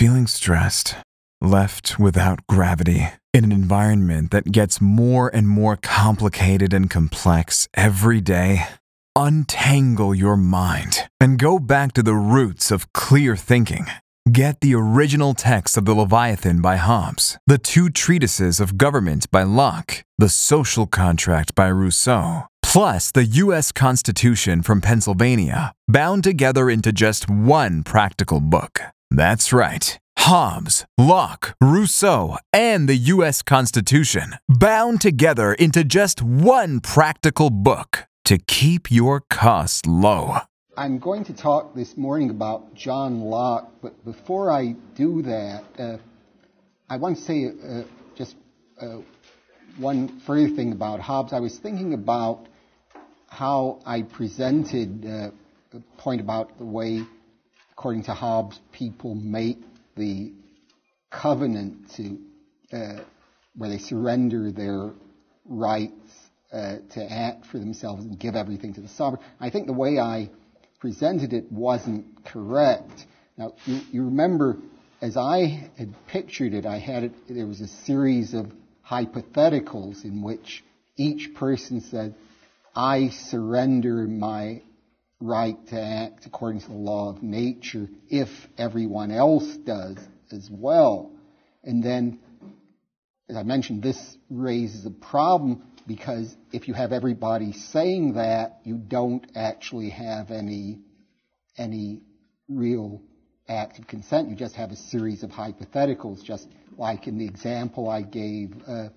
Feeling stressed, left without gravity, in an environment that gets more and more complicated and complex every day? Untangle your mind and go back to the roots of clear thinking. Get the original text of the Leviathan by Hobbes, the two treatises of government by Locke, the social contract by Rousseau, plus the U.S. Constitution from Pennsylvania, bound together into just one practical book. That's right. Hobbes, Locke, Rousseau, and the U.S. Constitution, bound together into just one practical book to keep your costs low. I'm going to talk this morning about John Locke, but before I do that, uh, I want to say uh, just uh, one further thing about Hobbes. I was thinking about how I presented uh, the point about the way, according to Hobbes, people make the covenant to uh, where they surrender their rights uh, to act for themselves and give everything to the sovereign. I think the way I presented it wasn't correct. Now, you, you remember, as I had pictured it, I had it, there was a series of hypotheticals in which each person said, I surrender my right to act according to the law of nature if everyone else does as well. And then, as I mentioned, this raises a problem because if you have everybody saying that, you don't actually have any, any real act of consent. You just have a series of hypotheticals, just like in the example I gave. Uh,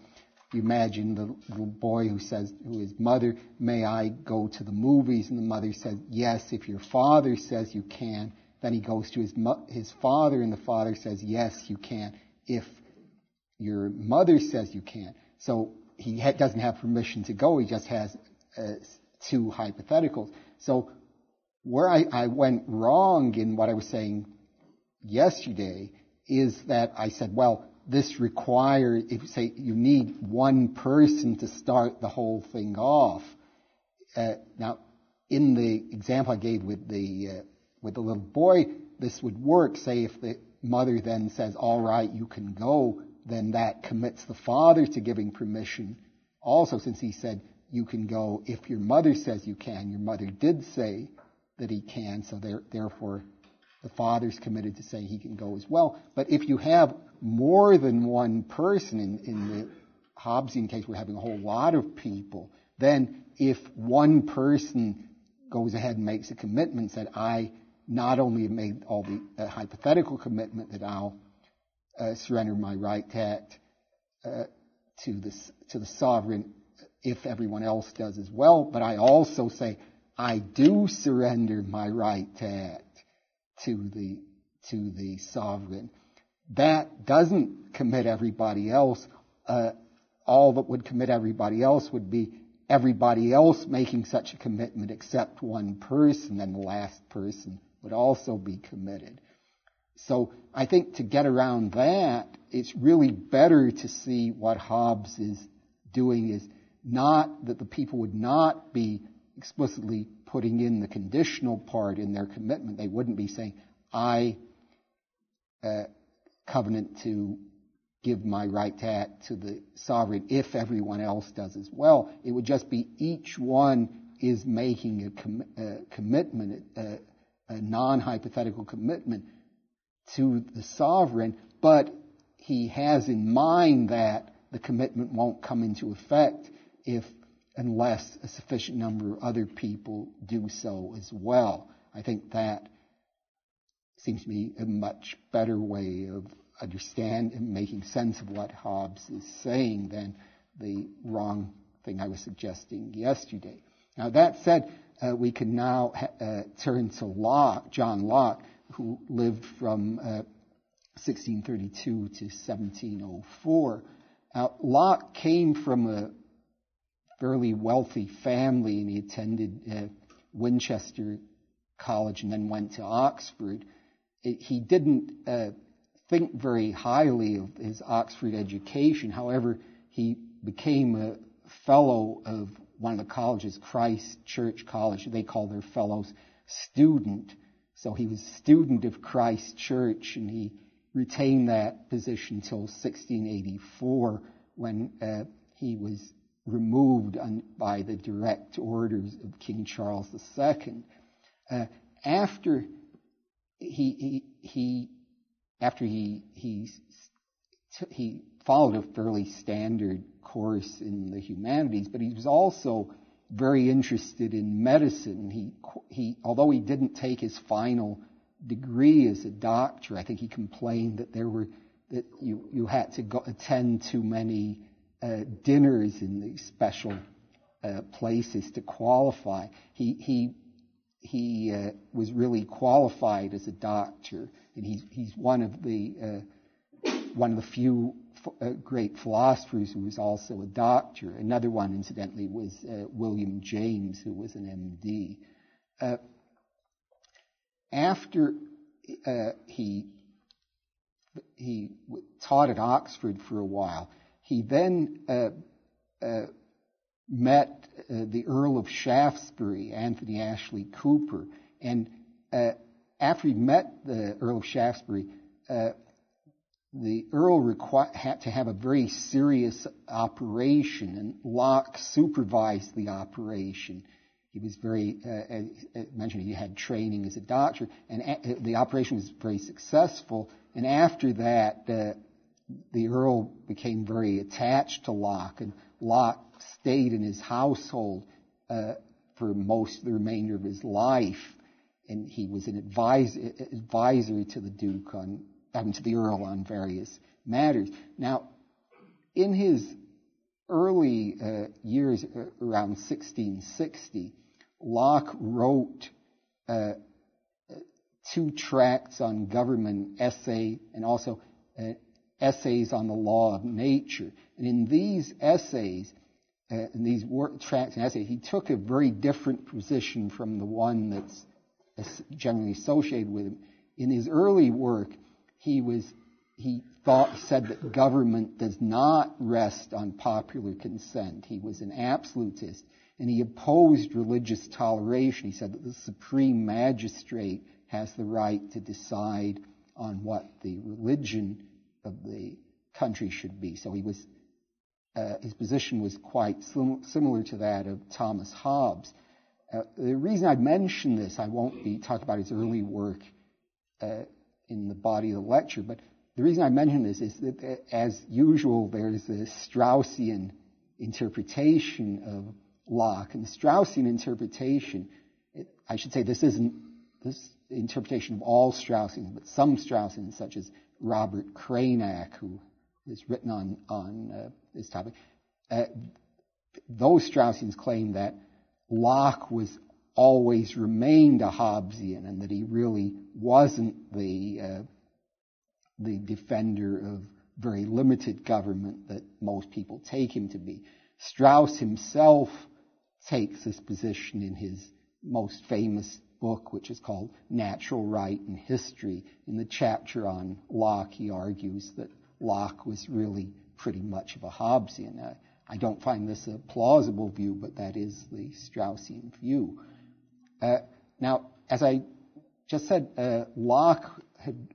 imagine the little boy who says to his mother, May I go to the movies? And the mother says, Yes, if your father says you can. Then he goes to his, his father, and the father says, Yes, you can, if your mother says you can. So he ha- doesn't have permission to go. He just has uh, two hypotheticals. So where I, I went wrong in what I was saying yesterday is that I said, well, this requires, if you say you need one person to start the whole thing off. Uh, now, in the example I gave with the uh, with the little boy, this would work. Say if the mother then says, "All right, you can go," then that commits the father to giving permission. Also, since he said you can go, if your mother says you can, your mother did say that he can, so there, therefore the father's committed to saying he can go as well. But if you have more than one person in, in the Hobbesian case, we're having a whole lot of people, then if one person goes ahead and makes a commitment, said, I not only made all the uh, hypothetical commitment that I'll uh, surrender my right to act uh, to, the, to the sovereign if everyone else does as well, but I also say, I do surrender my right to act to the, to the sovereign. That doesn't commit everybody else. Uh, all that would commit everybody else would be everybody else making such a commitment except one person, and the last person would also be committed. So I think to get around that, it's really better to see what Hobbes is doing is not that the people would not be explicitly putting in the conditional part in their commitment. They wouldn't be saying, I uh, covenant to give my right to act to the sovereign if everyone else does as well. It would just be each one is making a, com- a commitment, a, a non-hypothetical commitment to the sovereign, but he has in mind that the commitment won't come into effect if unless a sufficient number of other people do so as well. I think that seems to me a much better way of understanding and making sense of what Hobbes is saying than the wrong thing I was suggesting yesterday. Now that said, uh, we can now uh, turn to Locke, John Locke, who lived from uh, 1632 to 1704. Now, Locke came from a fairly wealthy family, and he attended uh, Winchester College and then went to Oxford. He didn't uh, think very highly of his Oxford education. However, he became a fellow of one of the colleges, Christ Church College. They call their fellows student. So he was student of Christ Church, and he retained that position until 1684 when uh, he was removed by the direct orders of King Charles II. Uh, after he, he, he, after he, he, he followed a fairly standard course in the humanities, but he was also very interested in medicine. He, he, although he didn't take his final degree as a doctor, I think he complained that there were that you, you had to go, attend too many uh, dinners in these special uh, places to qualify. He he he uh, was really qualified as a doctor, and he's he's one of the uh, one of the few uh, great philosophers who was also a doctor. Another one, incidentally, was uh, William James, who was an M.D. after he he taught at Oxford for a while. He then uh, uh, met uh, the Earl of Shaftesbury, Anthony Ashley Cooper, and uh, after he met the Earl of Shaftesbury, uh, the Earl had to have a very serious operation, and Locke supervised the operation. He was very, uh, mentioned he had training as a doctor, and a- the operation was very successful. And after that, uh, the Earl became very attached to Locke, and Locke stayed in his household uh, for most the remainder of his life, and he was an advisor, advisor to the Duke on, um, to the Earl on various matters. Now, in his early uh, years, uh, around 1660, Locke wrote uh, two tracts on government essay and also uh, essays on the law of nature. And in these essays, in these work, tracts and essays, he took a very different position from the one that's generally associated with him. In his early work, he was he thought said that government does not rest on popular consent. He was an absolutist, and he opposed religious toleration. He said that the supreme magistrate has the right to decide on what the religion of the country should be. So he was, uh, his position was quite sim- similar to that of Thomas Hobbes. Uh, the reason I mention this, I won't be talking about his early work uh, in the body of the lecture, but the reason I mention this is that, uh, as usual, there's a Straussian interpretation of Locke, and the Straussian interpretation, it, I should say, this isn't this interpretation of all Straussians, but some Straussians, such as Robert Cranach, who has written on, on uh, this topic, uh, those Straussians claim that Locke was always remained a Hobbesian and that he really wasn't the uh, the defender of very limited government that most people take him to be. Strauss himself takes this position in his most famous book, which is called Natural Right and History. In the chapter on Locke, he argues that Locke was really pretty much of a Hobbesian. Uh, I don't find this a plausible view, but that is the Straussian view. Uh, now, as I just said, uh, Locke had,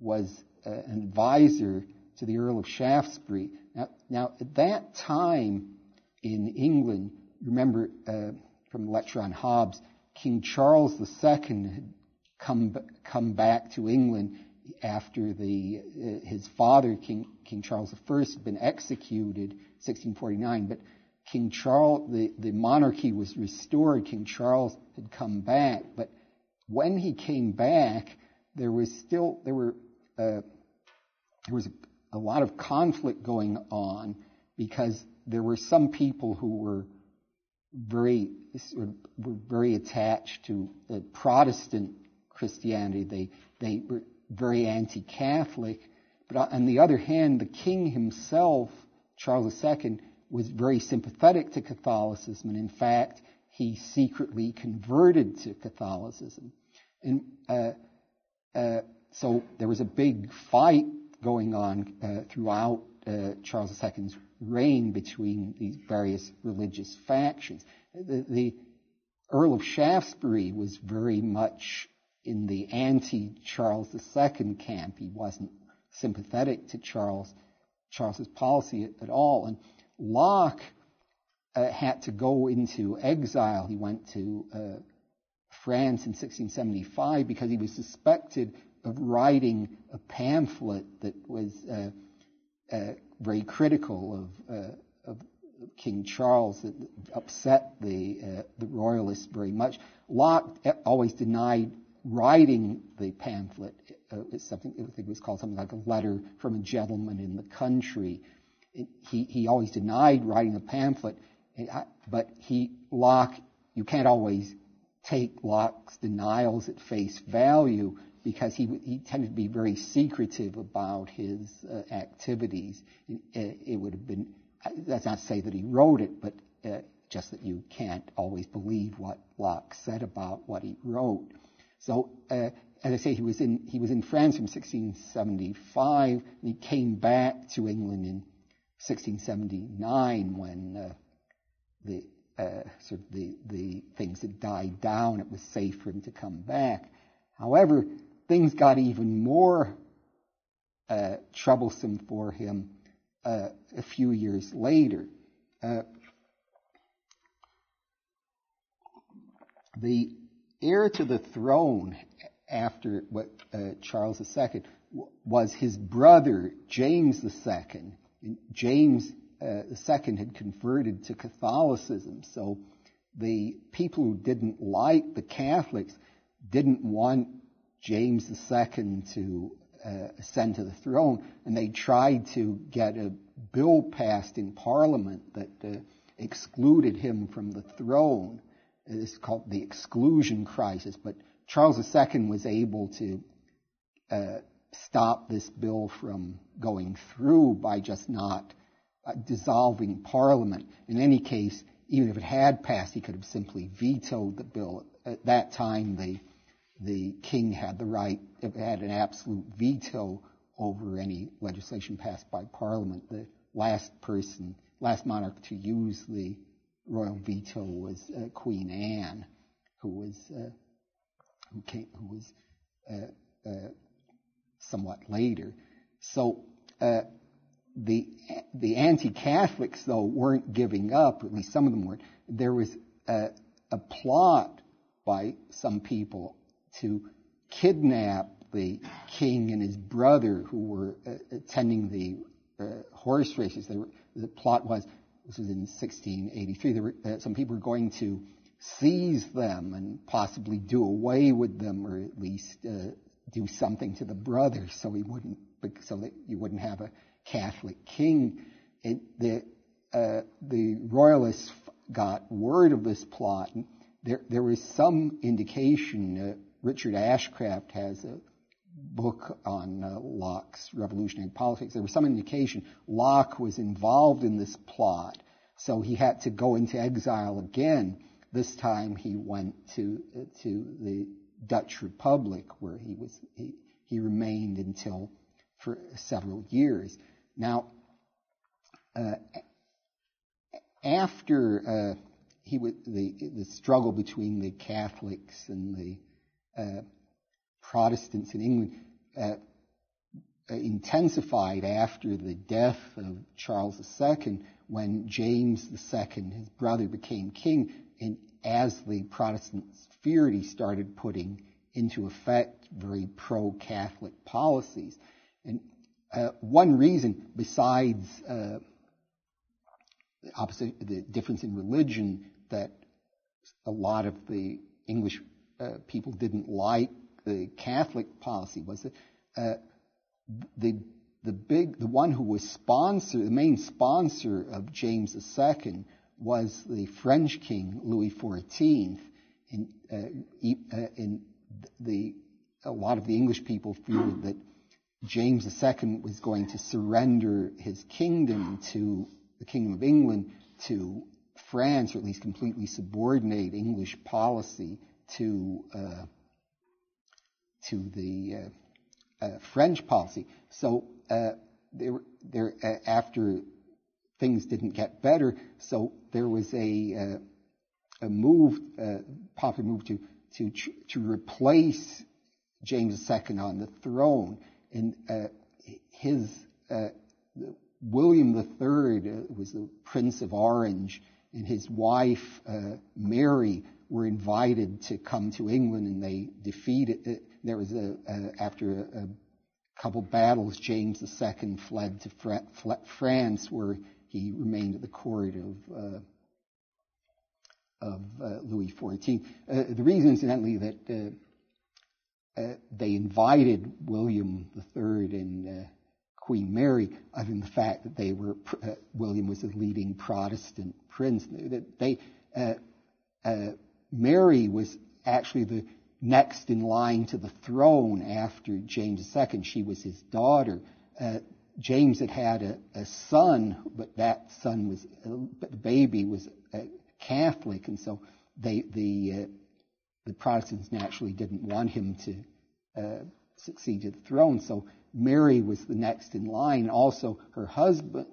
was uh, an advisor to the Earl of Shaftesbury. Now, now at that time in England, remember uh, from the lecture on Hobbes, King Charles II had come come back to England after the uh, his father King King Charles I had been executed in 1649 but King Charles the, the monarchy was restored. King Charles had come back. But when he came back there was still there were uh, there was a, a lot of conflict going on because there were some people who were very were very attached to the Protestant Christianity. They they were very anti-Catholic. But on the other hand, the king himself, Charles II, was very sympathetic to Catholicism, and in fact, he secretly converted to Catholicism. And uh, uh, so there was a big fight going on uh, throughout uh, Charles II's reign between these various religious factions. The, the, Earl of Shaftesbury was very much in the anti-Charles II camp. He wasn't sympathetic to Charles Charles's policy at, all. And Locke uh, had to go into exile. He went to uh, France in 1675 because he was suspected of writing a pamphlet that was uh, uh very critical of, uh, of, King Charles that upset the, uh, the royalists very much. Locke always denied writing the pamphlet. it's something I think it was called something like a letter from a gentleman in the country. It, he he always denied writing the pamphlet, but he Locke you can't always take Locke's denials at face value because he, he tended to be very secretive about his uh, activities. It, it, would have been, that's not to say that he wrote it, but uh, just that you can't always believe what Locke said about what he wrote. So, uh, as I say, he was in he was in France from 1675, and he came back to England in 1679 when uh, the uh, sort of the, the things had died down. It was safe for him to come back. However, things got even more uh, troublesome for him uh, a few years later. Uh, the heir to the throne after what uh, Charles II was his brother James II. And James uh, II had converted to Catholicism. So the people who didn't like the Catholics didn't want James II to uh, ascend to the throne, and they tried to get a bill passed in Parliament that uh, excluded him from the throne. It's called the exclusion crisis, but Charles II was able to uh, stop this bill from going through by just not uh, dissolving Parliament. In any case, even if it had passed, he could have simply vetoed the bill. At that time, the the king had the right, had an absolute veto over any legislation passed by Parliament. The last person, last monarch to use the royal veto was uh, Queen Anne, who was uh, who, came, who was uh, uh somewhat later. So uh, the the anti-Catholics though weren't giving up. At least some of them weren't. There was a, a plot by some people to kidnap the king and his brother who were uh, attending the uh, horse races. Were, the plot was this was in 1683. Were, uh, some people were going to seize them and possibly do away with them, or at least uh, do something to the brothers, so he wouldn't, so that you wouldn't have a Catholic king. It, the, uh, the royalists got word of this plot. And there, there was some indication. Richard Ashcraft has a book on uh, Locke's revolutionary politics. There was some indication Locke was involved in this plot, so he had to go into exile again. This time he went to uh, to the Dutch Republic, where he was he, he remained until for several years. Now, uh, after uh, he w- the, the struggle between the Catholics and the uh, Protestants in England uh, uh, intensified after the death of Charles II, when James II, his brother, became king, and as the Protestants feared, he started putting into effect very pro-Catholic policies. And uh, one reason, besides uh, opposite, the difference in religion, that a lot of the English uh, people didn't like the Catholic policy was that uh, the the big the one who was sponsor the main sponsor of James II was the French king Louis XIV. In, uh, in the a lot of the English people feared that James II was going to surrender his kingdom to the Kingdom of England to France, or at least completely subordinate English policy to uh, to the uh, uh, French policy. So uh, there, there, after things didn't get better, so there was a a move, popular move to to to replace James II on the throne and his William III was the Prince of Orange, and his wife uh, Mary were invited to come to England, and they defeated. Uh, there was a after a, a, couple battles, James II fled to Fra- France, where he remained at the court of of uh, Louis XIV. Uh, the reason, incidentally, that uh, they invited William III and Queen Mary, other than the fact that they were William was a leading Protestant prince. That they Mary was actually the next in line to the throne after James II. She was his daughter. Uh, James had had a, a, son, but that son was, uh, but the baby was Catholic, and so they, the uh, the Protestants naturally didn't want him to uh, succeed to the throne. So Mary was the next in line. Also, her husband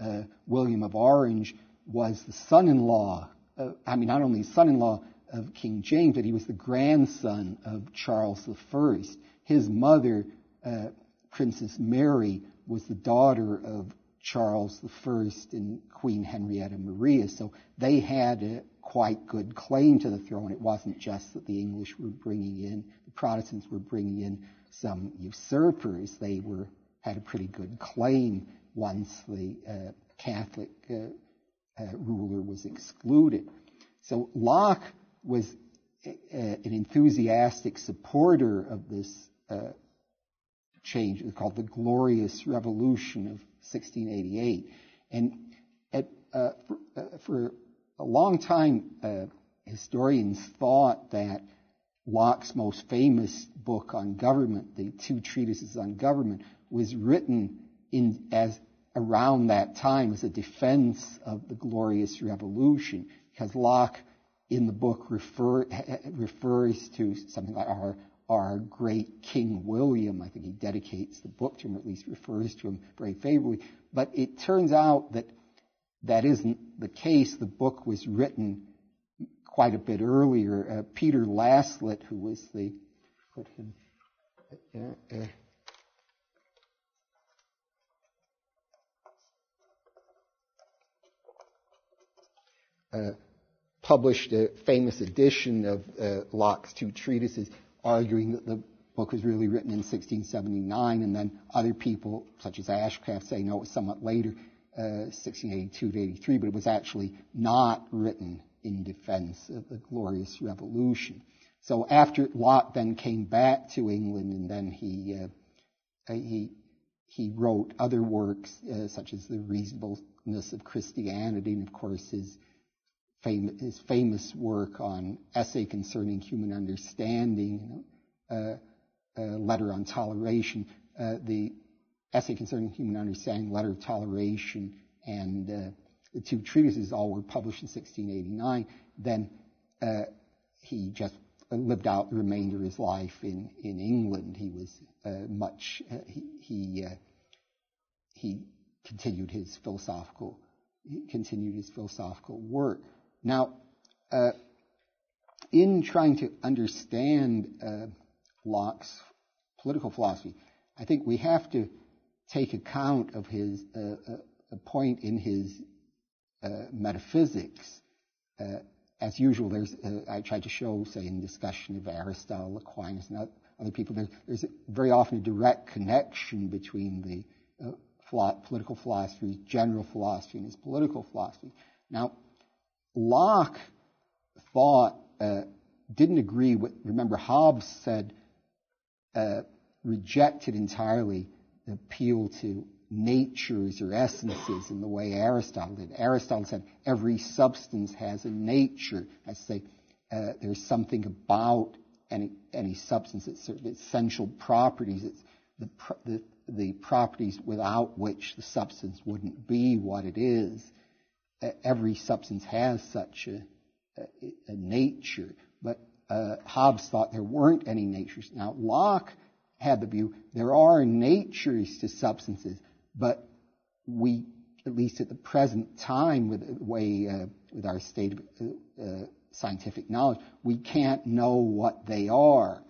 uh, William of Orange was the son-in-law. Of, I mean, not only son-in-law of King James, but he was the grandson of Charles I. His mother, uh, Princess Mary, was the daughter of Charles I and Queen Henrietta Maria. So they had a quite good claim to the throne. It wasn't just that the English were bringing in, the Protestants were bringing in some usurpers. They were had a pretty good claim once the uh, Catholic uh, uh, ruler was excluded. So Locke was a, uh, an enthusiastic supporter of this uh, change. Called the Glorious Revolution of 1688. And at, uh, for, uh, for, a long time, historians thought that Locke's most famous book on government, the two treatises on government, was written in as around that time as a defense of the glorious revolution, because Locke in the book refer, refers to something like our our great King William. I think he dedicates the book to him, or at least refers to him very favorably. But it turns out that that isn't the case. The book was written quite a bit earlier. Uh, Peter Laslett, who was the put him. Uh, uh, uh published a famous edition of uh, Locke's two treatises arguing that the book was really written in 1679, and then other people, such as Ashcraft, say no, it was somewhat later, uh, 1682 to 83, but it was actually not written in defense of the glorious revolution. So after Locke then came back to England, and then he uh, he he wrote other works uh, such as the reasonableness of Christianity, and of course his fam- his famous work on essay concerning human understanding, uh, uh, letter on toleration, uh, the essay concerning human understanding, letter of toleration, and uh, the two treatises all were published in 1689. Then he just lived out the remainder of his life in, in England. He was much he he, he continued his philosophical he continued his philosophical work. Now, uh, in trying to understand uh, Locke's political philosophy, I think we have to take account of his uh, uh a point in his uh, metaphysics. Uh, as usual, there's I tried to show, say, in discussion of Aristotle, Aquinas, and other people, there, there's very often a direct connection between the political philosophy, general philosophy, and his political philosophy. Now, Locke thought, uh, didn't agree with, remember Hobbes said, uh, rejected entirely the appeal to natures or essences in the way Aristotle did. Aristotle said every substance has a nature. I say uh, there's something about any, any substance, it's sort of essential properties. It's the, the, the properties without which the substance wouldn't be what it is every substance has such a, a, a nature, but uh, Hobbes thought there weren't any natures. Now, Locke had the view there are natures to substances, but we, at least at the present time, with the way, uh, with our state of uh, uh, scientific knowledge, we can't know what they are.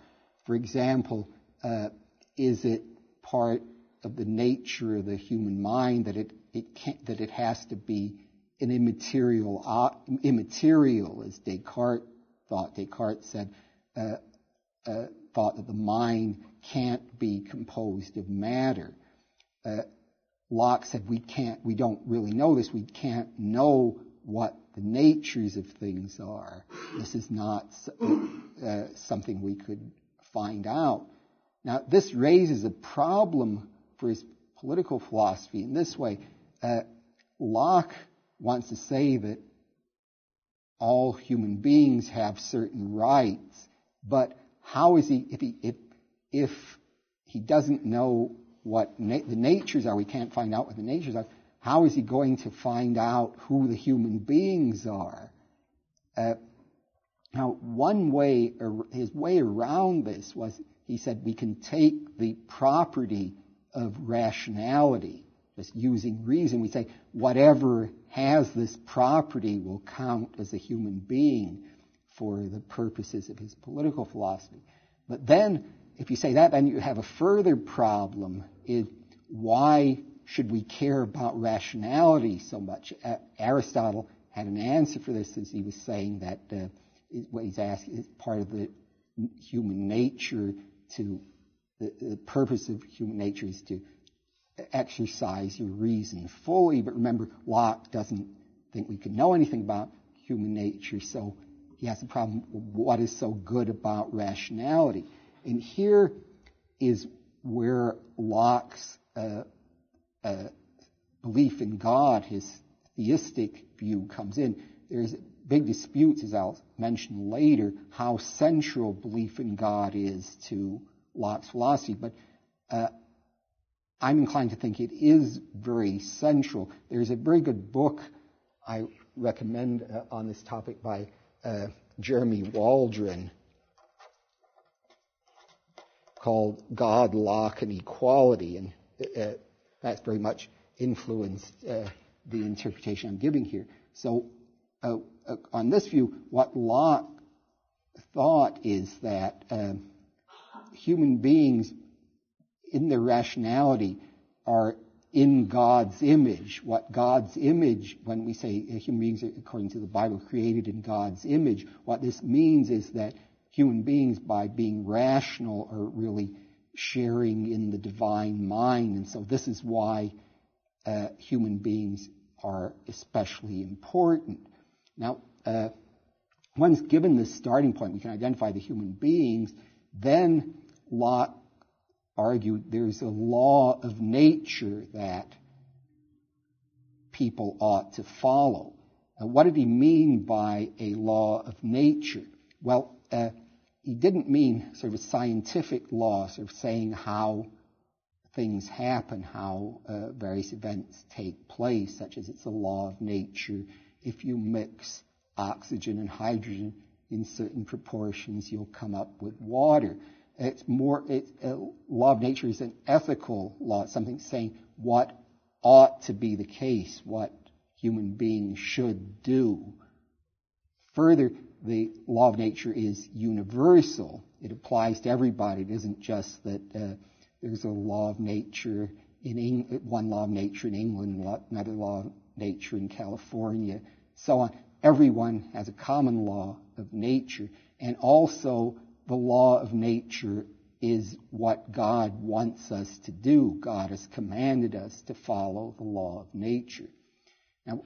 For example, uh, is it part of the nature of the human mind that it, it that it has to be an immaterial, uh, immaterial, as Descartes thought. Descartes said, uh, uh, thought that the mind can't be composed of matter. Uh, Locke said we can't, we don't really know this. We can't know what the natures of things are. This is not uh, something we could find out. Now, this raises a problem for his political philosophy in this way. Uh, Locke wants to say that all human beings have certain rights, but how is he, if he, if, if he doesn't know what na- the natures are, we can't find out what the natures are, how is he going to find out who the human beings are? Uh, now, one way, his way around this was, he said, we can take the property of rationality, just using reason. We say, whatever has this property will count as a human being for the purposes of his political philosophy. But then, if you say that, then you have a further problem is why should we care about rationality so much? Aristotle had an answer for this as he was saying that uh, what he's asking is part of the human nature to the, the purpose of human nature is to exercise your reason fully. But remember, Locke doesn't think we can know anything about human nature, so he has a problem what is so good about rationality. And here is where Locke's uh, uh, belief in God, his theistic view, comes in. There's big disputes, as I'll mention later, how central belief in God is to Locke's philosophy. But uh, I'm inclined to think it is very central. There's a very good book I recommend uh, on this topic by uh, Jeremy Waldron called God, Locke, and Equality. And uh, that's very much influenced uh, the interpretation I'm giving here. So, uh, uh, on this view, what Locke thought is that um, human beings, in their rationality, are in God's image. What God's image, when we say human beings, according to the Bible, created in God's image, what this means is that human beings, by being rational, are really sharing in the divine mind. And so this is why uh, human beings are especially important. Now, uh, once given this starting point, we can identify the human beings, then Locke argued there's a law of nature that people ought to follow. Now, what did he mean by a law of nature? Well, uh, he didn't mean sort of a scientific law, sort of saying how things happen, how uh, various events take place, such as it's a law of nature. If you mix oxygen and hydrogen in certain proportions, you'll come up with water. It's more, it's, uh, law of nature is an ethical law. It's something saying what ought to be the case, what human beings should do. Further, the law of nature is universal. It applies to everybody. It isn't just that uh, there's a law of nature in Eng- one law of nature in England, another law of nature in California, so on. Everyone has a common law of nature, and also the law of nature is what God wants us to do. God has commanded us to follow the law of nature. Now,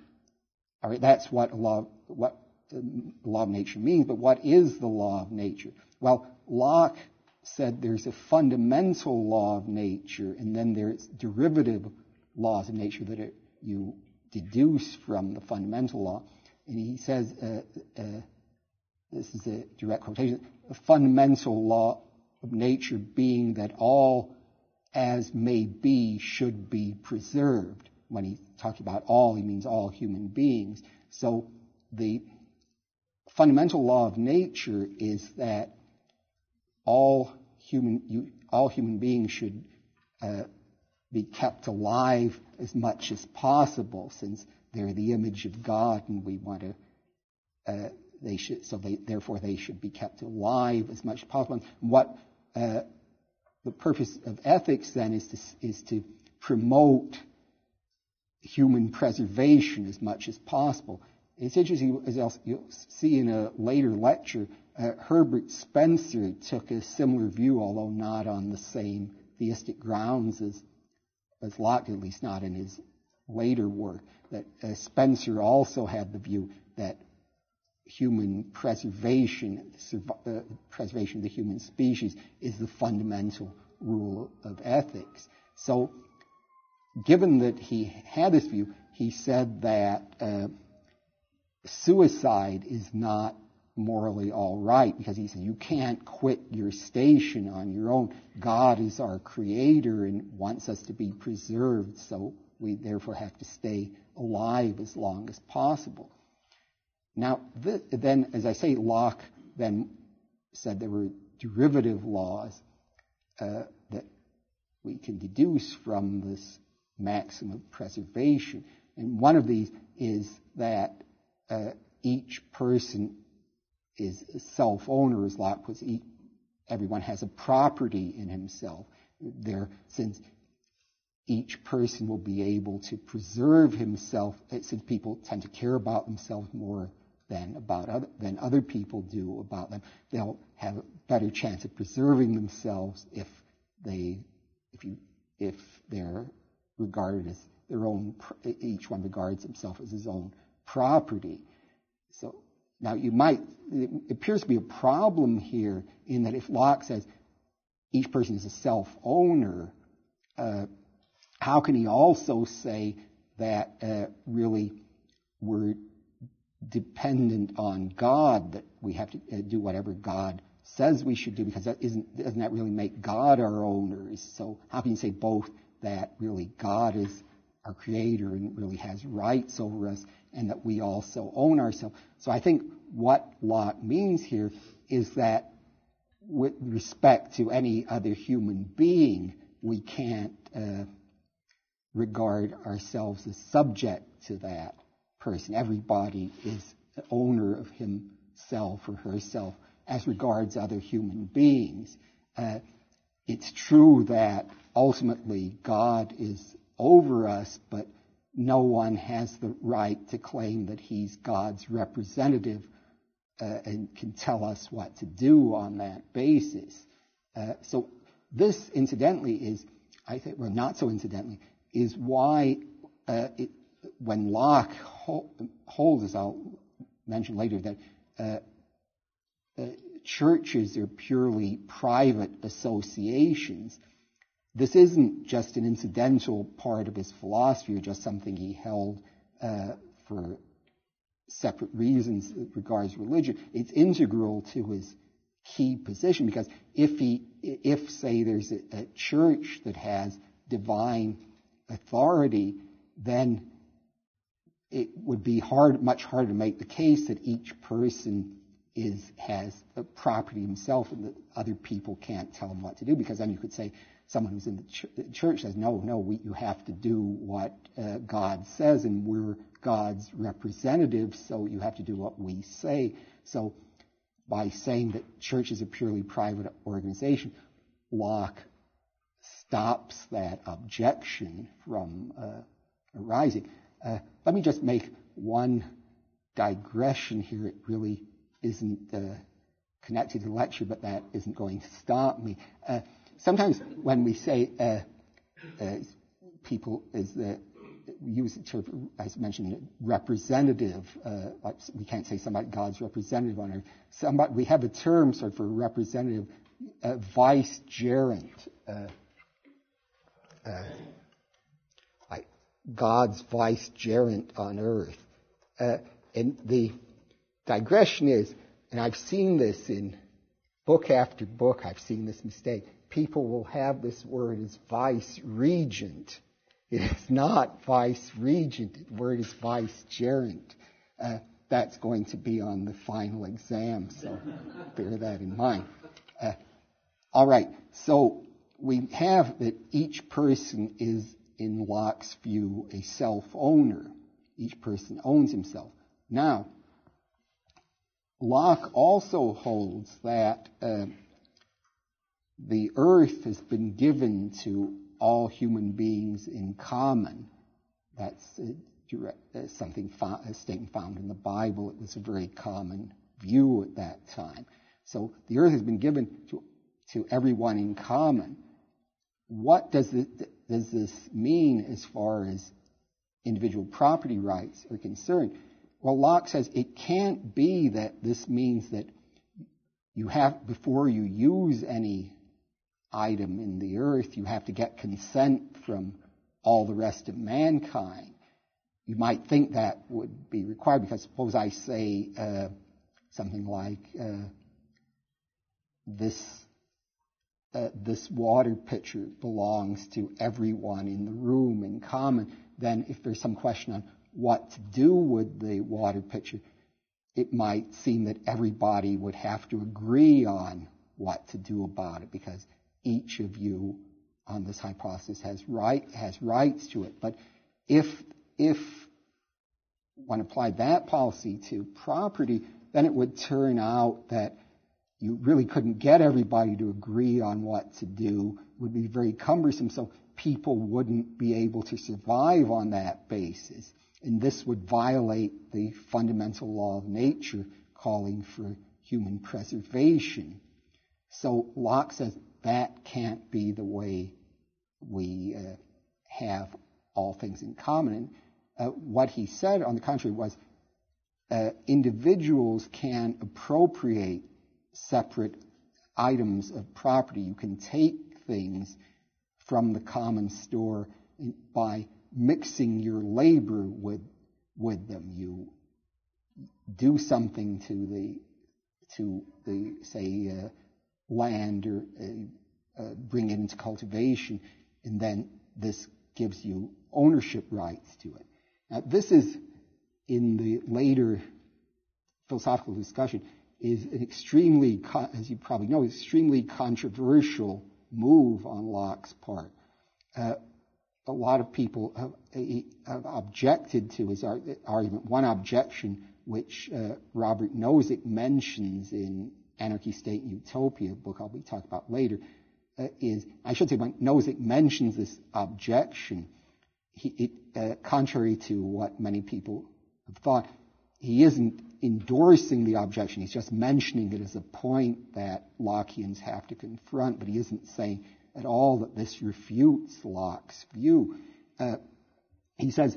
all right, that's what law, what the law of nature means, but what is the law of nature? Well, Locke said there's a fundamental law of nature, and then there's derivative laws of nature that you deduce from the fundamental law. And he says, uh, uh, this is a direct quotation, the fundamental law of nature being that all as may be should be preserved. When he talks about all, he means all human beings. So the fundamental law of nature is that all human, you, all human beings should uh, be kept alive as much as possible since they're the image of God and we want to, uh, they should, so they, therefore they should be kept alive as much as possible. And what uh, the purpose of ethics then is to, is to promote human preservation as much as possible. It's interesting, as you'll see in a later lecture, uh, Herbert Spencer took a similar view, although not on the same theistic grounds as, as Locke, at least not in his later work. That uh, Spencer also had the view that human preservation, uh, preservation of the human species, is the fundamental rule of ethics. So, given that he had this view, he said that uh, suicide is not morally all right because he said you can't quit your station on your own. God is our creator and wants us to be preserved, so we therefore have to stay alive as long as possible. Now, this, then, as I say, Locke then said there were derivative laws uh, that we can deduce from this maxim of preservation. And one of these is that uh, each person is self-owner, as Locke puts it. Everyone has a property in himself. There, since each person will be able to preserve himself, since people tend to care about themselves more than about other, than other people do about them, they'll have a better chance of preserving themselves if they, if you, if they're regarded as their own. Each one regards himself as his own property. So now you might, it appears to be a problem here in that if Locke says each person is a self-owner, uh, how can he also say that uh, really we're dependent on God, that we have to uh, do whatever God says we should do, because that isn't, doesn't that really make God our owner? So how can you say both that really God is our creator and really has rights over us and that we also own ourselves. So I think what Locke means here is that with respect to any other human being, we can't uh, regard ourselves as subject to that person. Everybody is the owner of himself or herself as regards other human beings. Uh, it's true that ultimately God is over us, but no one has the right to claim that he's God's representative uh, and can tell us what to do on that basis. Uh, so this, incidentally, is, I think, well, not so incidentally, is why uh, it, when Locke holds, as I'll mention later, that uh, uh, churches are purely private associations, this isn't just an incidental part of his philosophy or just something he held uh, for separate reasons that regards religion. It's integral to his key position because if he, if say there's a, a church that has divine authority, then it would be hard, much harder to make the case that each person is has a property himself and that other people can't tell him what to do because then you could say someone who's in the ch- church says, no, no, we, you have to do what uh, God says, and we're God's representatives, so you have to do what we say. So by saying that church is a purely private organization, Locke stops that objection from uh, arising. Uh, let me just make one digression here. It really isn't uh, connected to the lecture, but that isn't going to stop me. Uh, sometimes when we say uh, uh, people is the use the term, as mentioned, representative. Uh, like we can't say somebody God's representative on earth. Somebody we have a term sort of for representative, uh, vicegerent. God's vicegerent on earth. Uh, and the digression is, and I've seen this in book after book, I've seen this mistake people will have this word as vice regent. It is not vice regent. The word is vicegerent. Uh, that's going to be on the final exam, so bear that in mind. Uh, all right, so we have that each person is, in Locke's view, a self-owner. Each person owns himself. Now, Locke also holds that uh, the earth has been given to all human beings in common. That's something a statement found in the Bible. It was a very common view at that time. So the earth has been given to, to everyone in common. What does this, does this mean as far as individual property rights are concerned? Well, Locke says it can't be that this means that you have, before you use any item in the earth, you have to get consent from all the rest of mankind. You might think that would be required because suppose I say uh, something like uh, this uh, this water pitcher belongs to everyone in the room in common. Then, if there's some question on what to do with the water pitcher, it might seem that everybody would have to agree on what to do about it because each of you on this hypothesis has right has rights to it. But if if one applied that policy to property, then it would turn out that you really couldn't get everybody to agree on what to do. It would be very cumbersome, so people wouldn't be able to survive on that basis. And this would violate the fundamental law of nature calling for human preservation. So Locke says that can't be the way we uh, have all things in common. Uh, what he said, on the contrary, was uh, individuals can appropriate separate items of property. You can take things from the common store by mixing your labor with with them. You do something to the to the say uh, land or uh, uh, bring it into cultivation, and then this gives you ownership rights to it. Now, this is in the later philosophical discussion is an extremely, as you probably know, extremely controversial move on Locke's part. Uh, a lot of people have, have objected to his argument. One objection, which uh, Robert Nozick mentions in Anarchy, State, and Utopia, a book I'll be talking about later, uh, is, I should say, when Nozick mentions this objection, he, it, uh, contrary to what many people have thought, he isn't endorsing the objection. He's just mentioning it as a point that Lockeans have to confront, but he isn't saying at all that this refutes Locke's view. Uh, he says,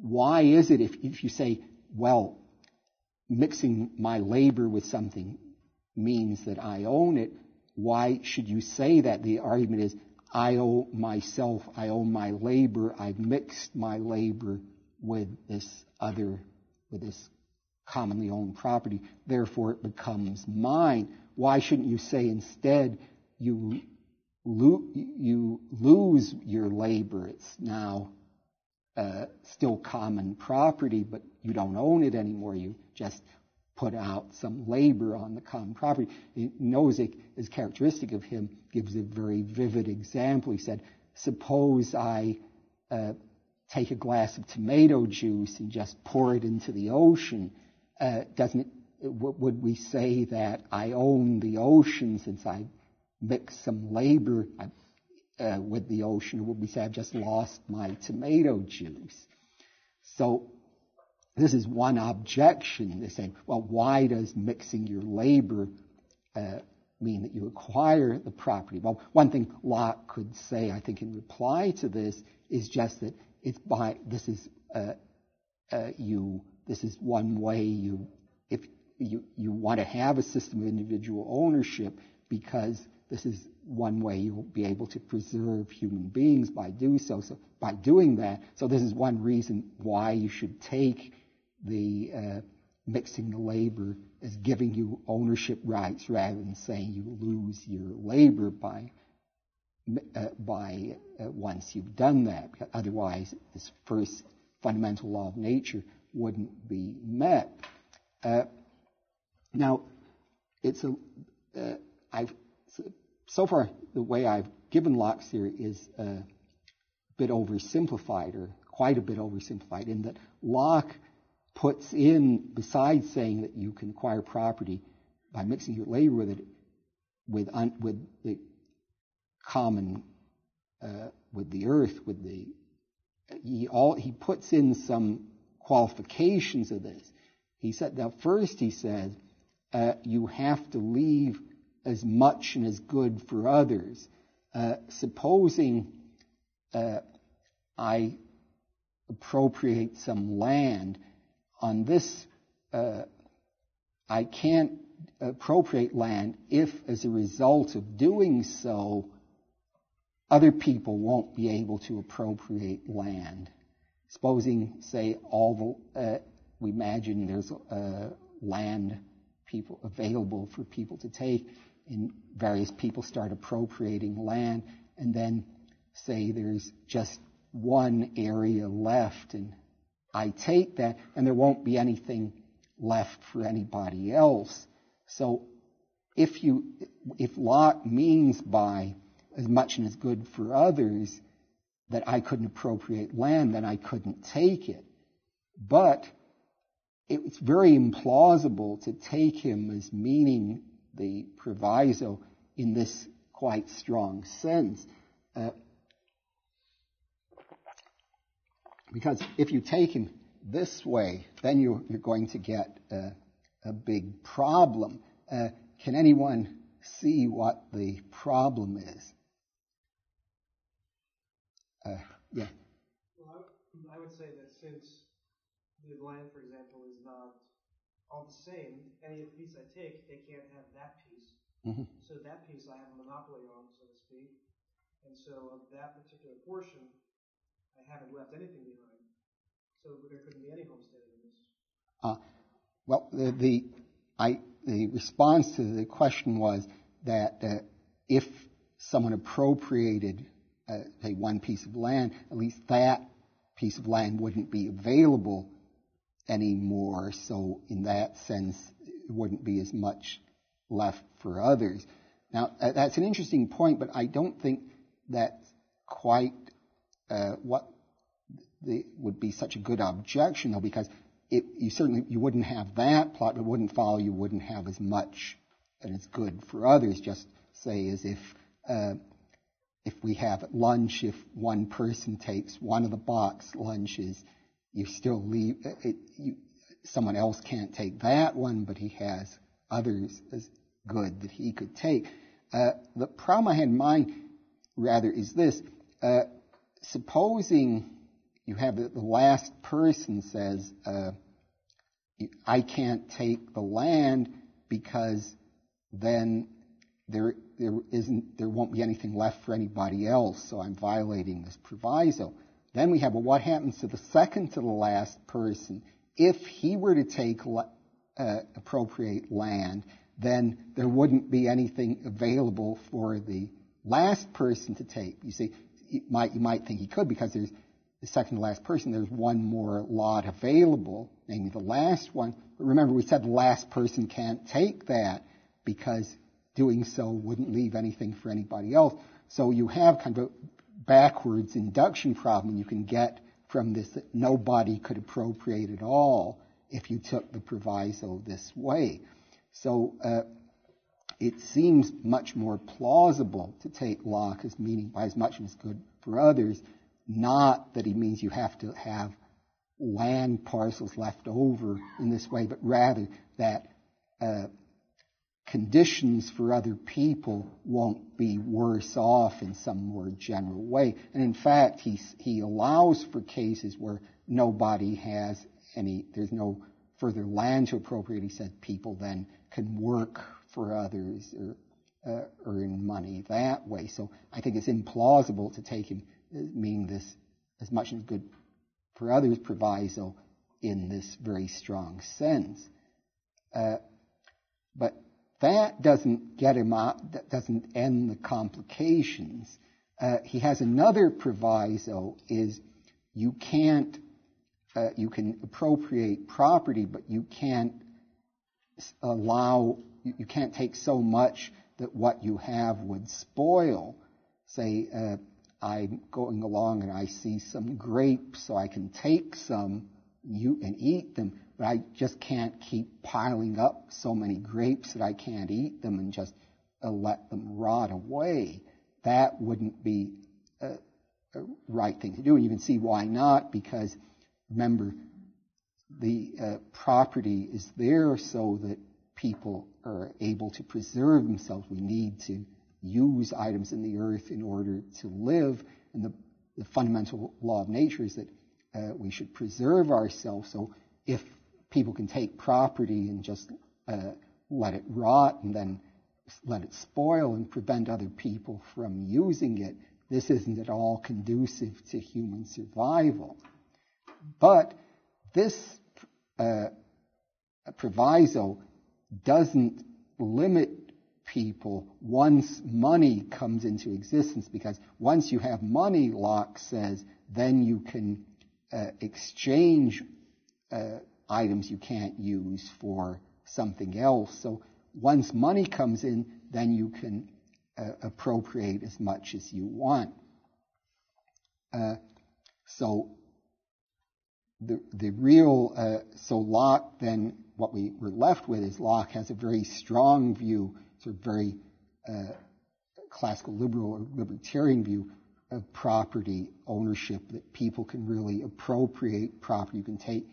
why is it if, if you say, well, mixing my labor with something means that I own it, why should you say that? The argument is, I owe myself, I owe my labor, I've mixed my labor with this other, with this commonly owned property, therefore it becomes mine. Why shouldn't you say instead you, lo- you lose your labor? It's now uh, still common property, but you don't own it anymore. You just put out some labor on the common property. Nozick, as characteristic of him, gives a very vivid example. He said, suppose I uh, take a glass of tomato juice and just pour it into the ocean doesn't would we say that I own the ocean since I mixed some labor uh, with the ocean, would we say I've just lost my tomato juice? So this is one objection. They say, well, why does mixing your labor uh, mean that you acquire the property? Well, one thing Locke could say, I think, in reply to this is just that it's by this is uh, uh you this is one way you, if you, you want to have a system of individual ownership because this is one way you'll be able to preserve human beings by do so. So by doing that, so this is one reason why you should take the uh, mixing the labor as giving you ownership rights rather than saying you lose your labor by uh, by uh, once you've done that. Otherwise, this first fundamental law of nature wouldn't be met. Uh, now, it's a, uh, I've, so far the way I've given Locke's theory is a bit oversimplified, or quite a bit oversimplified, in that Locke puts in, besides saying that you can acquire property by mixing your labor with it, with, un, with the common uh, with the earth, with the he all he puts in some qualifications of this. He said now first he said uh, you have to leave as much and as good for others. Uh, supposing uh, I appropriate some land on this, uh, I can't appropriate land if, as a result of doing so, other people won't be able to appropriate land. Supposing, say, all the, uh, we imagine there's uh, land people available for people to take, and various people start appropriating land, and then say there's just one area left, and I take that, and there won't be anything left for anybody else. So if you, if Locke means by as much and as good for others that I couldn't appropriate land, then I couldn't take it. But it's very implausible to take him as meaning the proviso in this quite strong sense. Uh, because if you take him this way, then you're, you're going to get a, a big problem. Uh, can anyone see what the problem is? Uh, yeah. Well, I, I would say that since the land, for example, is not all the same, any piece I take, they can't have that piece. Mm-hmm. So that piece I have a monopoly on, so to speak. And so of that particular portion, I haven't left anything behind. So there couldn't be any homesteading in this. Uh, well, the, the, I, the response to the question was that uh, if someone appropriated, uh, say, one piece of land, at least that piece of land wouldn't be available anymore. So in that sense, it wouldn't be as much left for others. Now, uh, that's an interesting point, but I don't think that's quite uh, what the, would be such a good objection, though, because it, you certainly you wouldn't have that plot, but wouldn't follow. You wouldn't have as much and as good for others. Just say as if uh, if we have lunch, if one person takes one of the box lunches, you still leave it, you, someone else can't take that one, but he has others as good that he could take. Uh, the problem I had in mind, rather, is this: uh, supposing you have the, last person says, uh, "I can't take the land because then there there isn't there won't be anything left for anybody else, so I'm violating this proviso." Then we have, well, what happens to the second to the last person? If he were to take uh, appropriate land, then there wouldn't be anything available for the last person to take. You see, you might, you might think he could because there's the second to last person, there's one more lot available, namely the last one. But remember, we said the last person can't take that because doing so wouldn't leave anything for anybody else. So you have kind of a backwards induction problem you can get from this that nobody could appropriate at all if you took the proviso this way. So uh, it seems much more plausible to take Locke as meaning by as much as good for others, not that he means you have to have land parcels left over in this way, but rather that uh, conditions for other people won't be worse off in some more general way. And in fact, he, he allows for cases where nobody has any, there's no further land to appropriate. He said people then can work for others or uh, earn money that way. So I think it's implausible to take him meaning this as much as good for others proviso in this very strong sense. Uh, but that doesn't get him out, that doesn't end the complications. Uh, he has another proviso is you can't, uh, you can appropriate property, but you can't allow, you, can't take so much that what you have would spoil. Say, uh, I'm going along and I see some grapes, so I can take some you, and eat them, but I just can't keep piling up so many grapes that I can't eat them and just uh, let them rot away. that wouldn't be a, a, right thing to do. And you can see why not, because remember, the uh, property is there so that people are able to preserve themselves. We need to use items in the earth in order to live. And the, the fundamental law of nature is that uh, we should preserve ourselves. So if people can take property and just uh, let it rot and then let it spoil and prevent other people from using it, this isn't at all conducive to human survival. But this uh, proviso doesn't limit people once money comes into existence because once you have money, Locke says, then you can uh, exchange uh, items you can't use for something else. So once money comes in, then you can uh, appropriate as much as you want. Uh, so the the real uh, so Locke then what we were left with is Locke has a very strong view, sort of very uh, classical liberal or libertarian view of property ownership that people can really appropriate property. You can take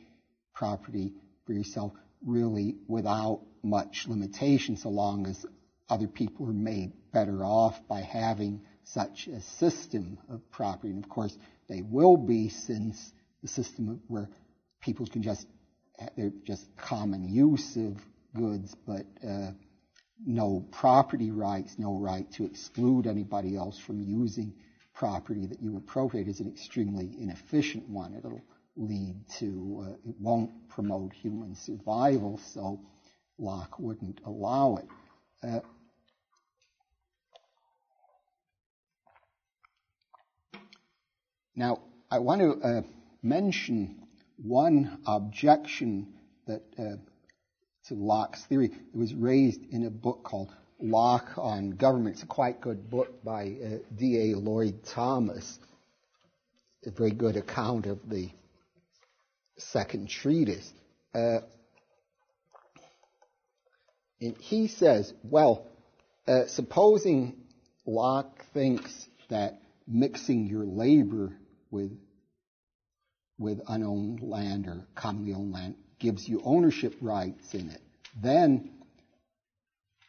property for yourself really without much limitation so long as other people are made better off by having such a system of property. And of course, they will be since the system where people can just, they're just common use of goods, but uh, no property rights, no right to exclude anybody else from using property that you appropriate is an extremely inefficient one. It'll lead to, uh, it won't promote human survival, so Locke wouldn't allow it. Uh, now, I want to uh, mention one objection that uh, to Locke's theory that was raised in a book called Locke on Government. It's a quite good book by uh, D.A. Lloyd Thomas. A very good account of the second treatise. Uh, and he says, well, uh, supposing Locke thinks that mixing your labor with with unowned land or commonly owned land gives you ownership rights in it, then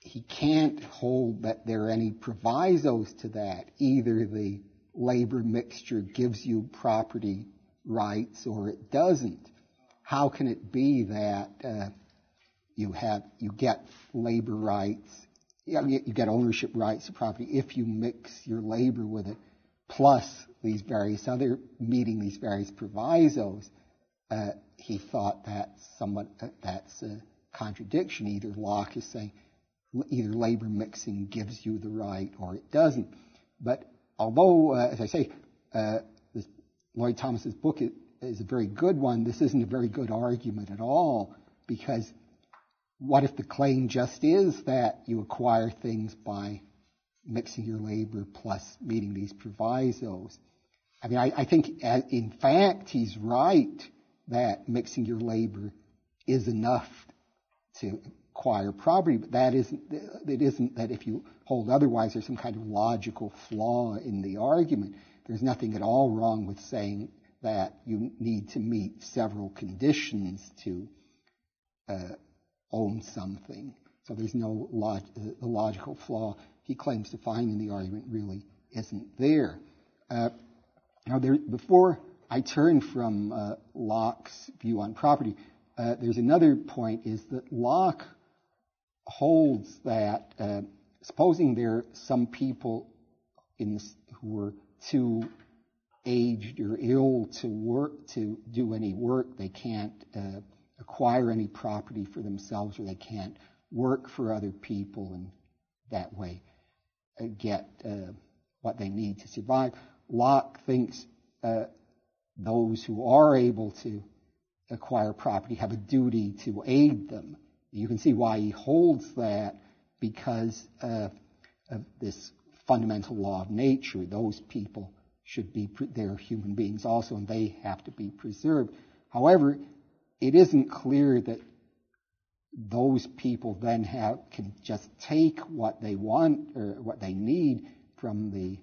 he can't hold that there are any provisos to that. Either the labor mixture gives you property rights or it doesn't. How can it be that uh, you have you get labor rights, you get ownership rights to property if you mix your labor with it, plus these various other meeting these various provisos? Uh, he thought that's somewhat uh, that's a contradiction. Either Locke is saying either labor mixing gives you the right or it doesn't. But although, uh, as I say, uh, Lloyd Thomas's book is, a very good one, this isn't a very good argument at all because what if the claim just is that you acquire things by mixing your labor plus meeting these provisos? I mean, I, I think uh, in fact he's right that mixing your labor is enough to acquire property, but that isn't, it isn't that if you hold otherwise, there's some kind of logical flaw in the argument. There's nothing at all wrong with saying that you need to meet several conditions to uh, own something. So there's no log- the logical flaw he claims to find in the argument really isn't there. Uh, now, there, before I turn from uh, Locke's view on property, uh, there's another point: is that Locke holds that uh, supposing there are some people in this, who were too aged or ill to work to do any work, they can't uh, acquire any property for themselves, or they can't work for other people, and that way uh, get uh, what they need to survive. Locke thinks uh, those who are able to acquire property have a duty to aid them. You can see why he holds that because uh, of this fundamental law of nature. Those people should be, they're human beings also, and they have to be preserved. However, it isn't clear that those people then have, can just take what they want or what they need from the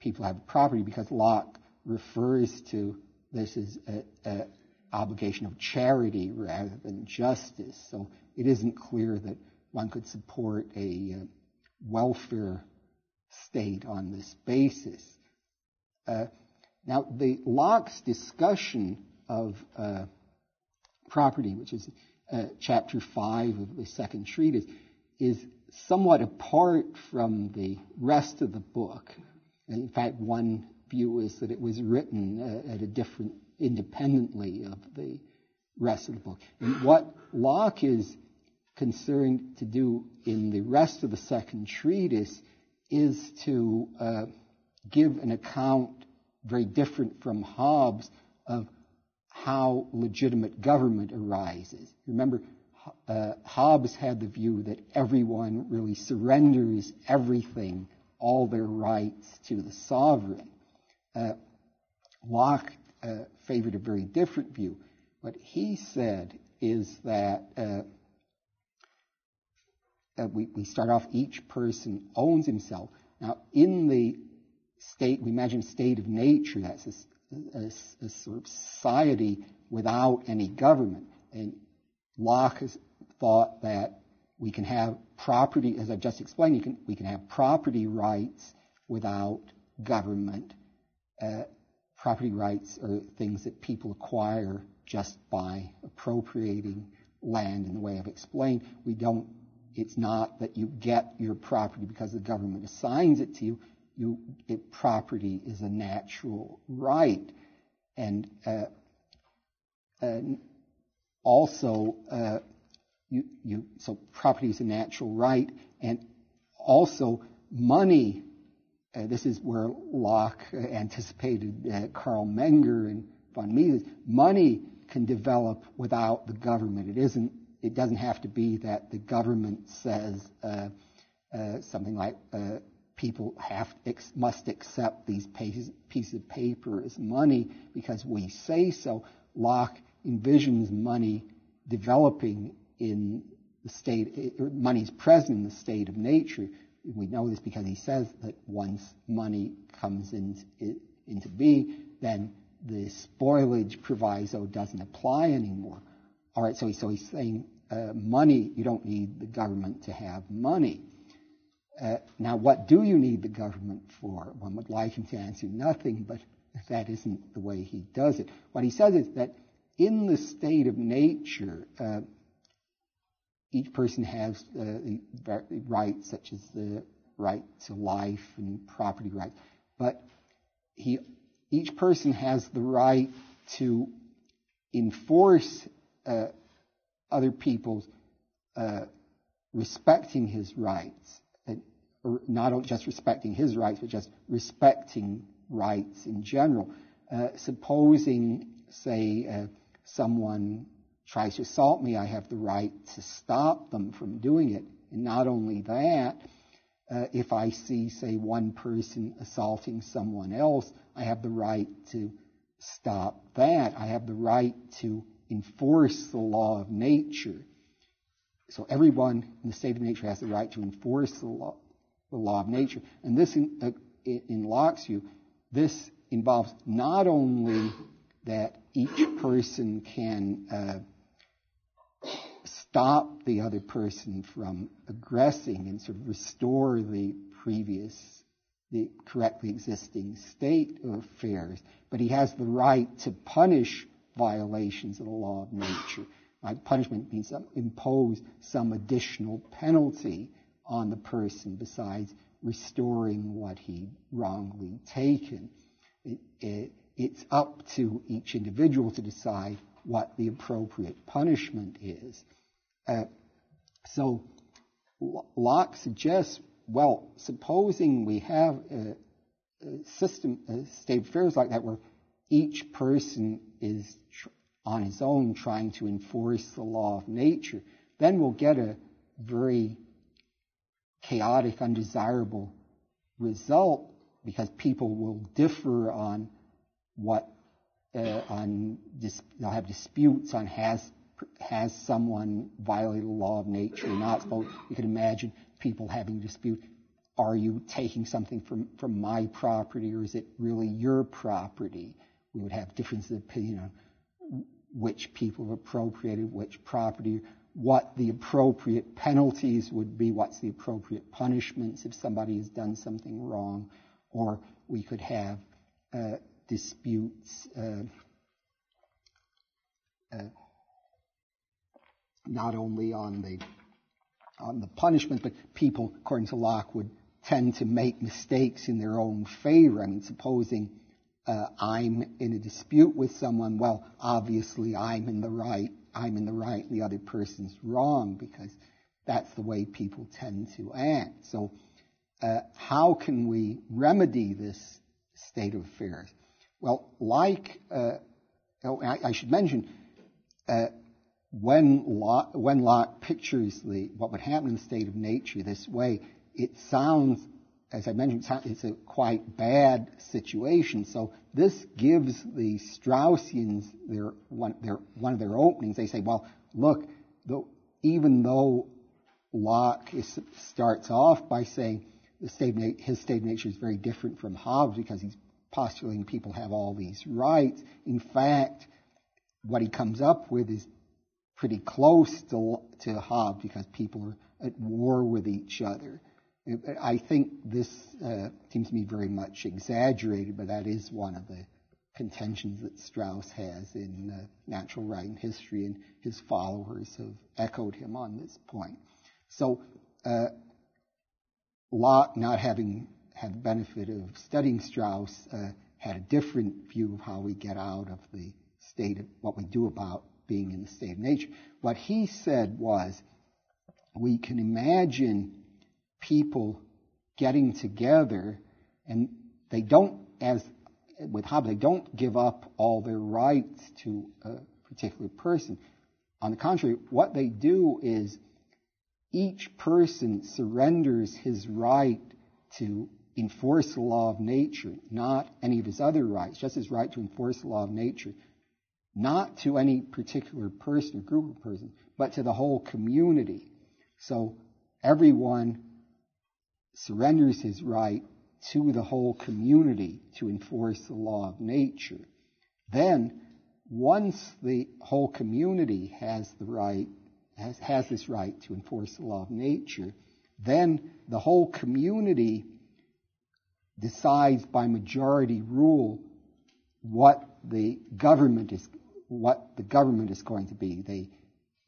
people who have property because Locke refers to this as an obligation of charity rather than justice. So it isn't clear that one could support a uh, welfare state on this basis. Uh, now, the Locke's discussion of uh, property, which is uh, chapter 5 of the second treatise, is somewhat apart from the rest of the book. In fact, one view is that it was written uh, at a different, independently of the rest of the book. And what Locke is concerned to do in the rest of the second treatise is to uh, give an account very different from Hobbes of how legitimate government arises. Remember, uh, Hobbes had the view that everyone really surrenders everything, all their rights to the sovereign. Uh, Locke uh, favored a very different view. What he said is that uh, we, we start off each person owns himself. Now, in the state, we imagine state of nature, that's a, a, a sort of society without any government. And Locke has thought that we can have property, as I've just explained, can, we can have property rights without government. Uh, property rights are things that people acquire just by appropriating land in the way I've explained. We don't, it's not that you get your property because the government assigns it to you. You, it, property is a natural right. And, uh, and also, uh, you, you, so property is a natural right, and also money. Uh, this is where Locke anticipated uh, Carl Menger and von Mises. Money can develop without the government. It isn't. It doesn't have to be that the government says uh, uh something like uh, people have ex- must accept these pieces, pieces of paper as money because we say so. Locke envisions money developing in the state, money is present in the state of nature. We know this because he says that once money comes in, into being, then the spoilage proviso doesn't apply anymore. All right, so, so he's saying uh, money, you don't need the government to have money. Uh, now, what do you need the government for? One would like him to answer nothing, but that isn't the way he does it. What he says is that in the state of nature, uh, each person has uh, rights such as the right to life and property rights, but he, each person has the right to enforce uh, other people's uh, respecting his rights, and, not just respecting his rights, but just respecting rights in general. Uh, supposing, say, uh, someone tries to assault me, I have the right to stop them from doing it. And not only that, uh, if I see, say, one person assaulting someone else, I have the right to stop that. I have the right to enforce the law of nature. So everyone in the state of nature has the right to enforce the law, the law of nature. And this, in, uh, in this involves not only that each person can uh, stop the other person from aggressing and sort of restore the previous, the correctly existing state of affairs. But he has the right to punish violations of the law of nature. Like punishment means impose some additional penalty on the person besides restoring what he wrongly taken. It, it, it's up to each individual to decide what the appropriate punishment is. Uh, so Locke suggests, well, supposing we have a, a system, a state of affairs like that where each person is tr- on his own trying to enforce the law of nature, then we'll get a very chaotic, undesirable result because people will differ on what uh, on dis- they'll have disputes on has has someone violated the law of nature or not. So you can imagine people having dispute. are you taking something from, from my property or is it really your property? We would have differences of opinion on which people have appropriated which property, what the appropriate penalties would be, what's the appropriate punishments if somebody has done something wrong, or we could have uh, disputes uh, uh, not only on the on the punishment, but people, according to Locke, would tend to make mistakes in their own favor. I mean, supposing uh, I'm in a dispute with someone, well, obviously I'm in the right, I'm in the right, the other person's wrong because that's the way people tend to act. So, uh, how can we remedy this state of affairs? Well, like, uh, oh, I, I, should mention, uh, when Locke, when Locke pictures the, what would happen in the state of nature this way, it sounds, as I mentioned, it's a quite bad situation. So this gives the Straussians their one, their, one of their openings. They say, well, look, even though Locke is, starts off by saying state his state of nature is very different from Hobbes because he's postulating people have all these rights. In fact, what he comes up with is pretty close to, to Hobbes because people are at war with each other. I think this uh, seems to me very much exaggerated, but that is one of the contentions that Strauss has in uh, Natural Right and History, and his followers have echoed him on this point. So, uh, Locke, not having had the benefit of studying Strauss, uh, had a different view of how we get out of the state of what we do about being in the state of nature. What he said was, we can imagine people getting together and they don't, as with Hobbes, they don't give up all their rights to a particular person. On the contrary, what they do is each person surrenders his right to enforce the law of nature, not any of his other rights, just his right to enforce the law of nature, not to any particular person or group of persons, but to the whole community. So everyone surrenders his right to the whole community to enforce the law of nature. Then, once the whole community has the right, has, has this right to enforce the law of nature, then the whole community decides by majority rule what the government is what the government is going to be. They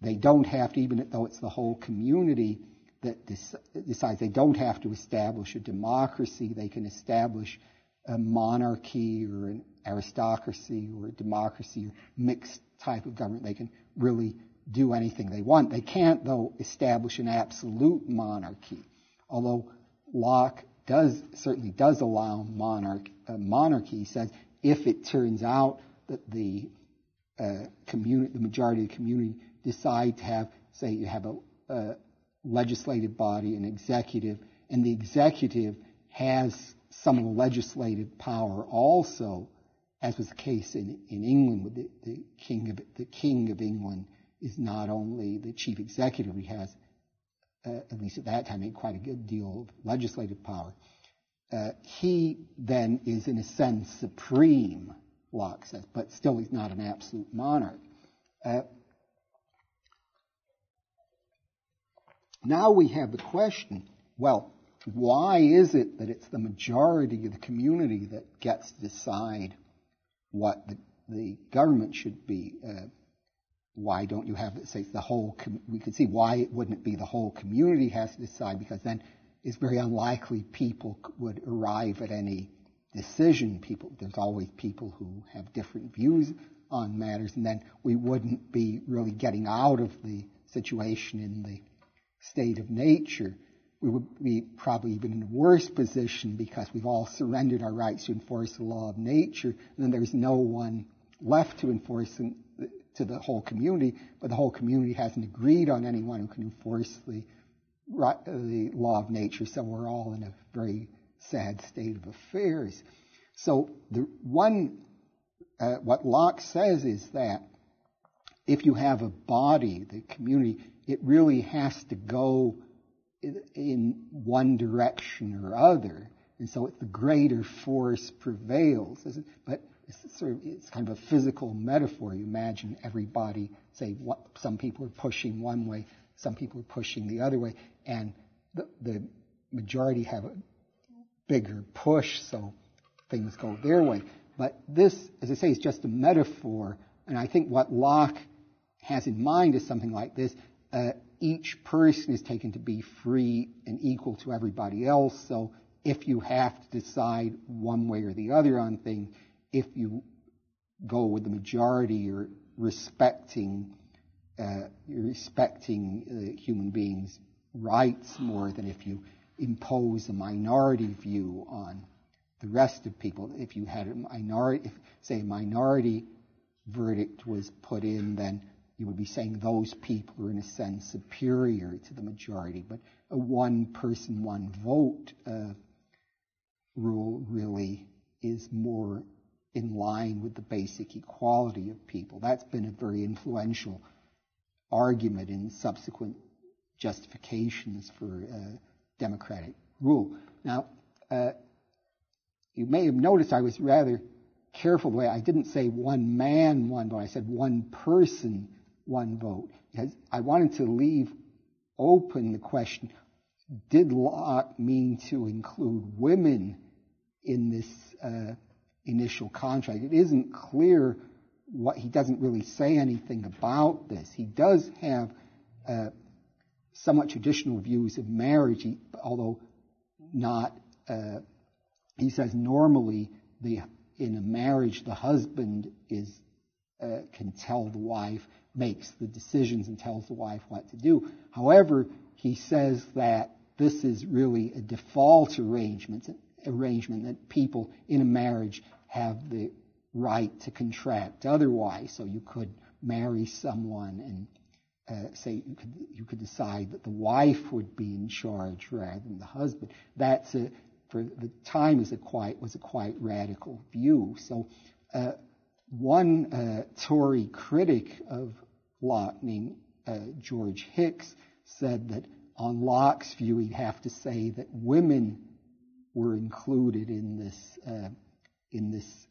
they don't have to, even though it's the whole community that decides they don't have to establish a democracy. They can establish a monarchy or an aristocracy or a democracy or mixed type of government. They can really do anything they want. They can't, though, establish an absolute monarchy. Although Locke does certainly does allow monarch, uh, monarchy. He says if it turns out that the uh, community, the majority of the community decide to have, say, you have a, a legislative body, an executive, and the executive has some legislative power also, as was the case in, in England with the, the king of the king of England is not only the chief executive, he has uh, at least at that time quite a good deal of legislative power. Uh, he then is in a sense supreme, Locke says, but still he's not an absolute monarch. Uh, Now we have the question, well, why is it that it's the majority of the community that gets to decide what the, the government should be? Uh, why don't you have, say, the whole, com- we could see why it wouldn't be the whole community has to decide because then it's very unlikely people would arrive at any decision. People, there's always people who have different views on matters and then we wouldn't be really getting out of the situation in the state of nature, we would be probably even in a worse position because we've all surrendered our rights to enforce the law of nature, and then there's no one left to enforce in, to the whole community, but the whole community hasn't agreed on anyone who can enforce the, the law of nature, so we're all in a very sad state of affairs. So the one, uh, what Locke says is that if you have a body, the community, it really has to go in one direction or other. And so the greater force prevails. But it's sort of it's kind of a physical metaphor. You imagine everybody, say, what, some people are pushing one way, some people are pushing the other way, and the, the majority have a bigger push, so things go their way. But this, as I say, is just a metaphor, and I think what Locke has in mind is something like this. Uh, each person is taken to be free and equal to everybody else, so if you have to decide one way or the other on things, if you go with the majority, you're respecting uh, you're respecting uh, human beings' rights more than if you impose a minority view on the rest of people. If you had a minority, if, say a minority verdict was put in, then you would be saying those people are in a sense superior to the majority. But a one person, one vote uh, rule really is more in line with the basic equality of people. That's been a very influential argument in subsequent justifications for uh, democratic rule. Now, uh, you may have noticed I was rather careful the way I didn't say one man, one vote. I said one person, one vote. I wanted to leave open the question, did Locke mean to include women in this uh, initial contract? It isn't clear what he doesn't really say anything about this. He does have uh, somewhat traditional views of marriage, he, although not. Uh, he says normally the in a marriage the husband is uh, can tell the wife makes the decisions and tells the wife what to do. However, he says that this is really a default arrangement, arrangement that people in a marriage have the right to contract otherwise. So you could marry someone and uh, say you could you could decide that the wife would be in charge rather than the husband. That's a for the time is a quite was a quite radical view. So uh, one uh, Tory critic of Locke named uh, George Hicks said that on Locke's view he'd have to say that women were included in this uh, in this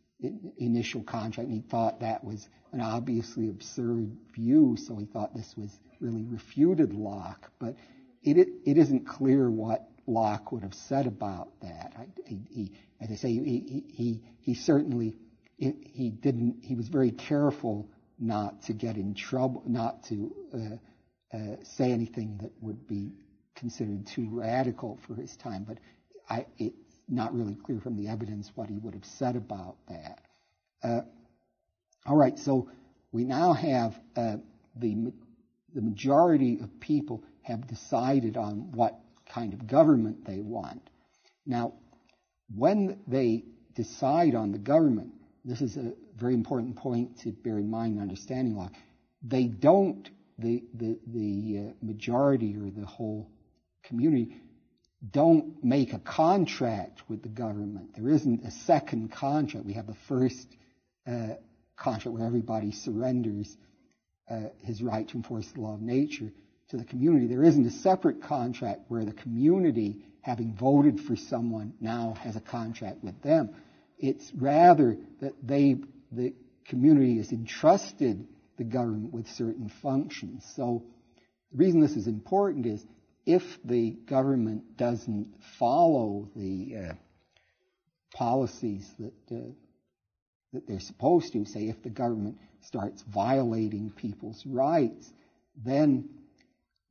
initial contract, and he thought that was an obviously absurd view, so he thought this was really refuted Locke. But it, it, isn't clear what Locke would have said about that. I, he, as I say, he, he, he certainly he didn't. He was very careful not to get in trouble, not to uh, uh, say anything that would be considered too radical for his time. But I, it, not really clear from the evidence what he would have said about that. Uh, all right, so we now have uh, the the majority of people have decided on what kind of government they want. Now, when they decide on the government, this is a very important point to bear in mind in understanding law. They don't the the the uh, majority or the whole community don't make a contract with the government. There isn't a second contract. We have the first uh, contract where everybody surrenders uh, his right to enforce the law of nature to the community. There isn't a separate contract where the community, having voted for someone, now has a contract with them. It's rather that they, the community has entrusted the government with certain functions. So the reason this is important is if the government doesn't follow the uh, policies that uh, that they're supposed to, say if the government starts violating people's rights, then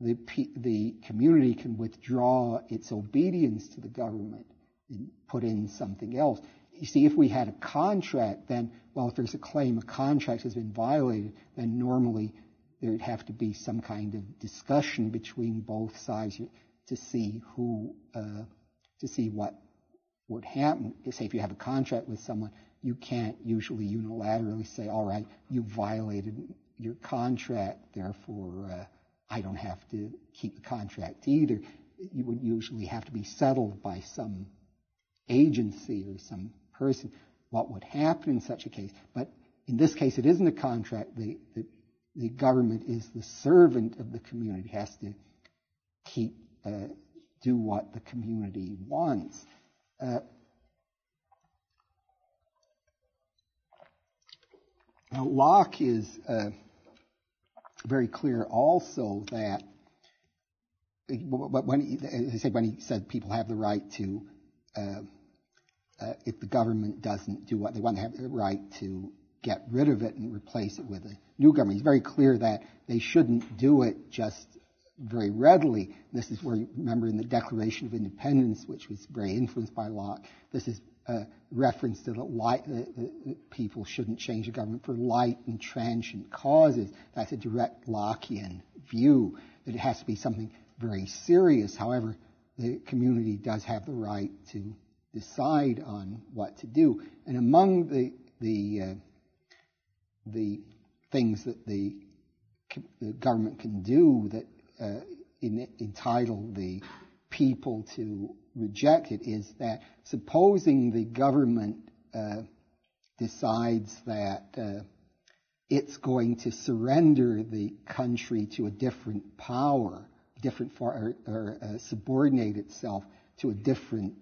the the community can withdraw its obedience to the government and put in something else. You see, if we had a contract, then well, if there's a claim a contract has been violated, then normally there'd have to be some kind of discussion between both sides to see who, uh, to see what would happen. Say if you have a contract with someone, you can't usually unilaterally say, all right, you violated your contract, therefore uh, I don't have to keep the contract either. You would usually have to be settled by some agency or some person what would happen in such a case. But in this case, it isn't a contract. The, the, the government is the servant of the community, has to keep uh, do what the community wants. Uh, now, Locke is uh, very clear also that when he, as I said, when he said people have the right to, uh, uh, if the government doesn't do what they want, they have the right to get rid of it and replace it with a new government. He's very clear that they shouldn't do it just very readily. This is where, you remember, in the Declaration of Independence, which was very influenced by Locke, this is a reference to the light, the, people shouldn't change the government for light and transient causes. That's a direct Lockean view, that it has to be something very serious. However, the community does have the right to decide on what to do. And among the the uh, the things that the, the, government can do that uh, in, entitle the people to reject it is that supposing the government uh, decides that uh, it's going to surrender the country to a different power, different or, or uh, subordinate itself to a different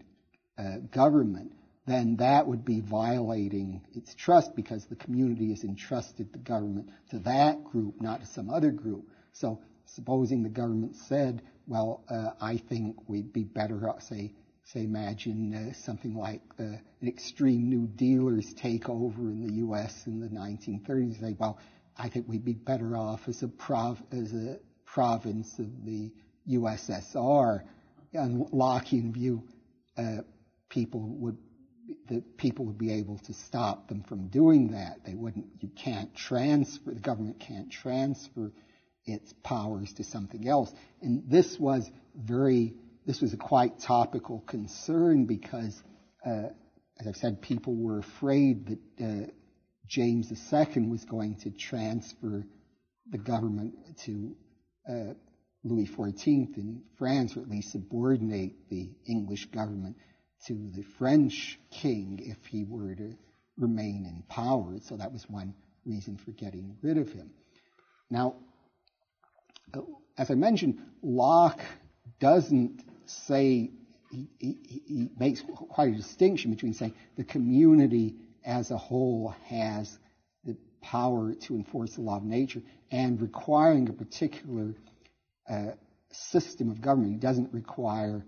uh, government, then that would be violating its trust because the community has entrusted the government to that group, not to some other group. So supposing the government said, well, uh, I think we'd be better off, say, say imagine uh, something like uh, an extreme New Dealers takeover in the U.S. in the 1930s. Say, well, I think we'd be better off as a, prov- as a province of the USSR. On Lockean view, uh, people would the people would be able to stop them from doing that. They wouldn't. You can't transfer. The government can't transfer its powers to something else. And this was very. This was a quite topical concern because, uh, as I've said, people were afraid that uh, James II was going to transfer the government to uh, Louis XIV in France, or at least subordinate the English government to the French king if he were to remain in power. So that was one reason for getting rid of him. Now, as I mentioned, Locke doesn't say, he, he, he, makes quite a distinction between saying the community as a whole has the power to enforce the law of nature and requiring a particular uh, system of government. He doesn't require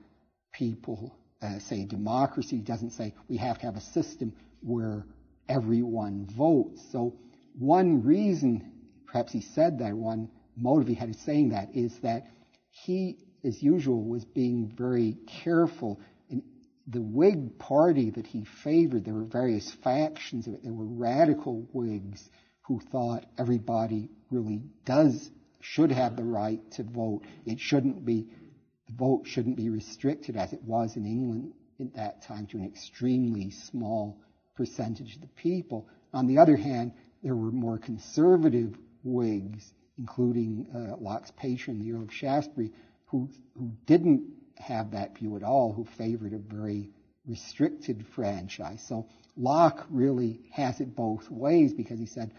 people uh, say democracy. doesn't say we have to have a system where everyone votes. So one reason, perhaps he said that, one motive he had in saying that is that he, as usual, was being very careful. In the Whig party that he favored, there were various factions of it. There were radical Whigs who thought everybody really does, should have the right to vote. It shouldn't be vote shouldn't be restricted as it was in England at that time to an extremely small percentage of the people. On the other hand, there were more conservative Whigs, including uh, Locke's patron, the Earl of Shaftesbury, who, who didn't have that view at all, who favored a very restricted franchise. So Locke really has it both ways because he said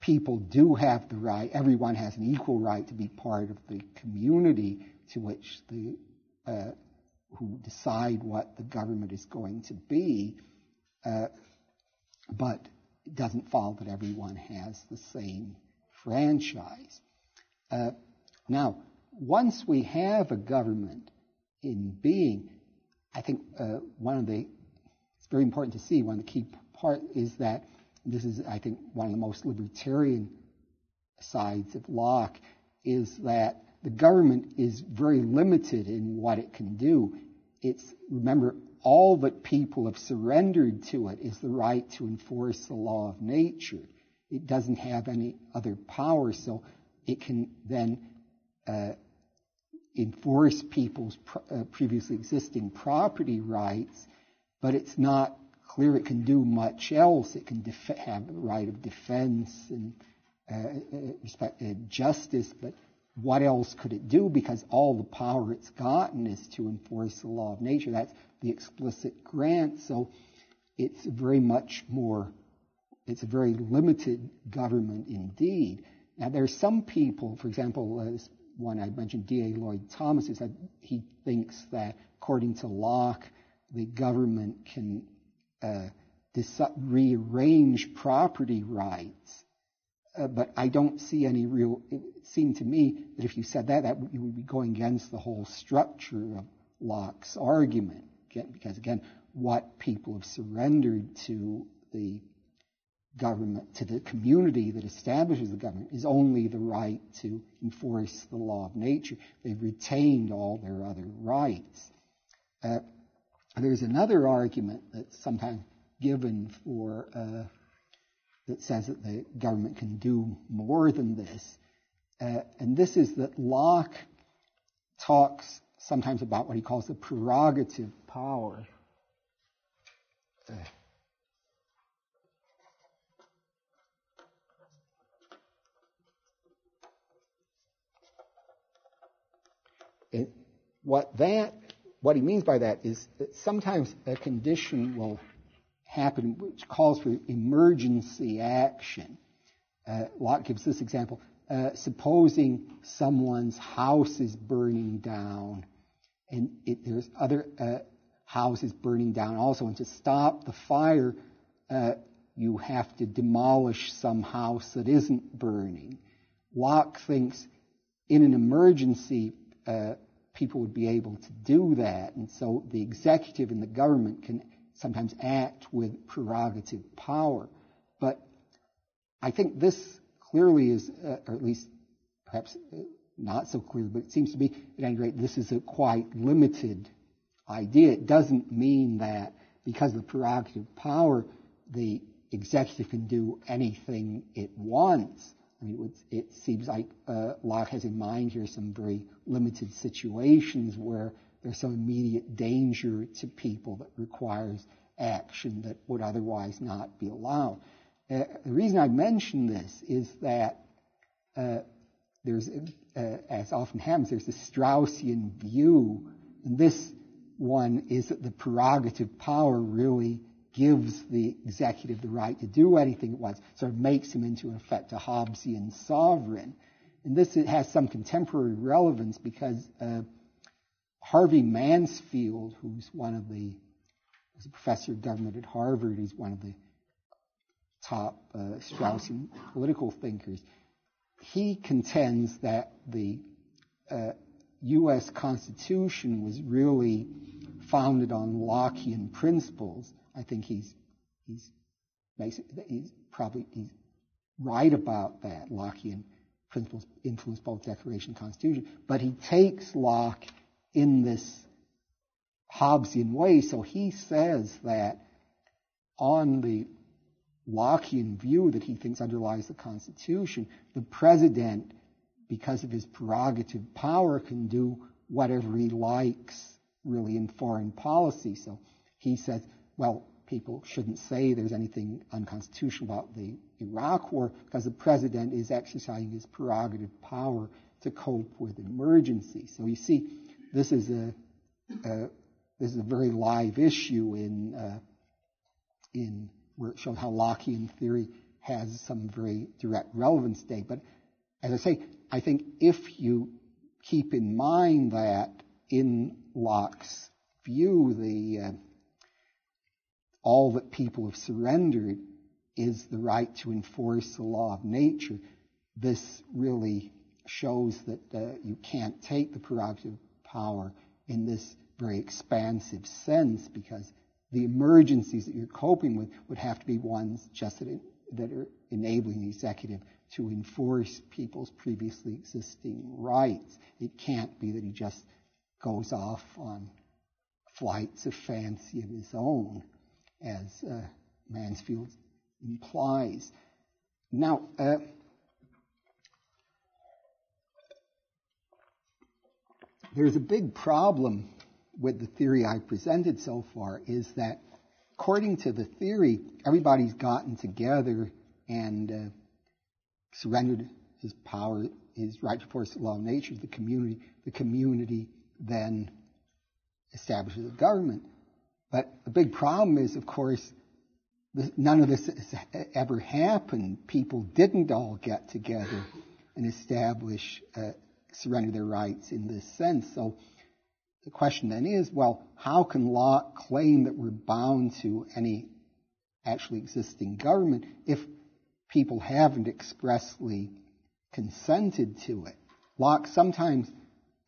people do have the right, everyone has an equal right to be part of the community, to which the uh, who decide what the government is going to be, uh, but it doesn't follow that everyone has the same franchise. Uh, now, once we have a government in being, I think uh, one of the it's very important to see one of the key part is that this is I think one of the most libertarian sides of Locke is that the government is very limited in what it can do. It's, remember, all that people have surrendered to it is the right to enforce the law of nature. It doesn't have any other power, so it can then uh, enforce people's uh, previously existing property rights, but it's not clear it can do much else. It can def- have the right of defense and uh, uh respect, uh, justice, but what else could it do? Because all the power it's gotten is to enforce the law of nature. That's the explicit grant. So it's very much more, it's a very limited government indeed. Now, there are some people, for example, uh, one I mentioned, D.A. Lloyd Thomas, is that he thinks that according to Locke, the government can uh, rearrange property rights. Uh, but I don't see any real. It seemed to me that if you said that, that you would be going against the whole structure of Locke's argument. Because again, what people have surrendered to the government, to the community that establishes the government, is only the right to enforce the law of nature. They've retained all their other rights. Uh, there's another argument that's sometimes given for uh, that says that the government can do more than this, uh, and this is that Locke talks sometimes about what he calls the prerogative power. Uh, it, what that what he means by that is that sometimes a condition will happen which calls for emergency action. Uh, Locke gives this example. Uh, supposing someone's house is burning down and it, there's other uh, houses burning down also, and to stop the fire, uh, you have to demolish some house that isn't burning. Locke thinks in an emergency, uh, people would be able to do that. And so the executive and the government can sometimes act with prerogative power. But I think this clearly is, uh, or at least perhaps uh, not so clear, but it seems to be, at any rate, this is a quite limited idea. It doesn't mean that because of the prerogative power, the executive can do anything it wants. I mean, it, it seems like uh, Locke has in mind here some very limited situations where there's some immediate danger to people that requires action that would otherwise not be allowed. Uh, the reason I mention this is that uh, there's, uh, as often happens, there's a Straussian view, and this one is that the prerogative power really gives the executive the right to do anything it wants, sort of makes him into, in effect, a Hobbesian sovereign. And this has some contemporary relevance because uh, Harvey Mansfield, who's one of the, was a professor of government at Harvard, he's one of the top uh, Straussian political thinkers, he contends that the uh, U.S. Constitution was really founded on Lockean principles I think he's he's he's probably he's right about that. Lockean principles influence both Declaration and Constitution, but he takes Locke in this Hobbesian way. So he says that on the Lockean view that he thinks underlies the Constitution, the president, because of his prerogative power, can do whatever he likes really in foreign policy. So he says well, people shouldn't say there's anything unconstitutional about the Iraq war because the president is exercising his prerogative power to cope with emergencies. So you see, this is a, this is a very live issue in uh, in where it shows how Lockean theory has some very direct relevance today. But as I say, I think if you keep in mind that in Locke's view, the uh, all that people have surrendered is the right to enforce the law of nature. This really shows that uh, you can't take the prerogative power in this very expansive sense because the emergencies that you're coping with would have to be ones just that, that are enabling the executive to enforce people's previously existing rights. It can't be that he just goes off on flights of fancy of his own as uh, Mansfield implies. Now, uh, there's a big problem with the theory I presented so far is that according to the theory, everybody's gotten together and uh, surrendered his power, his right to force the law of nature to the community. The community then establishes a government. But the big problem is, of course, none of this has ever happened. People didn't all get together and establish a, surrender their rights in this sense. So the question then is, well, how can Locke claim that we're bound to any actually existing government if people haven't expressly consented to it? Locke sometimes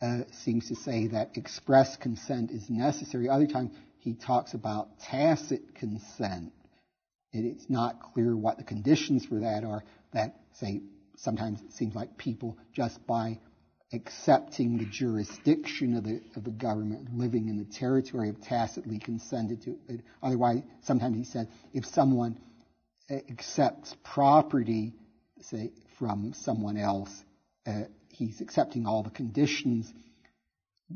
uh, seems to say that express consent is necessary. Other times he talks about tacit consent. And it's not clear what the conditions for that are. That say sometimes it seems like people just by accepting the jurisdiction of the, of the government, living in the territory of tacitly consented to it. Otherwise, sometimes he said, if someone accepts property, say, from someone else, uh, he's accepting all the conditions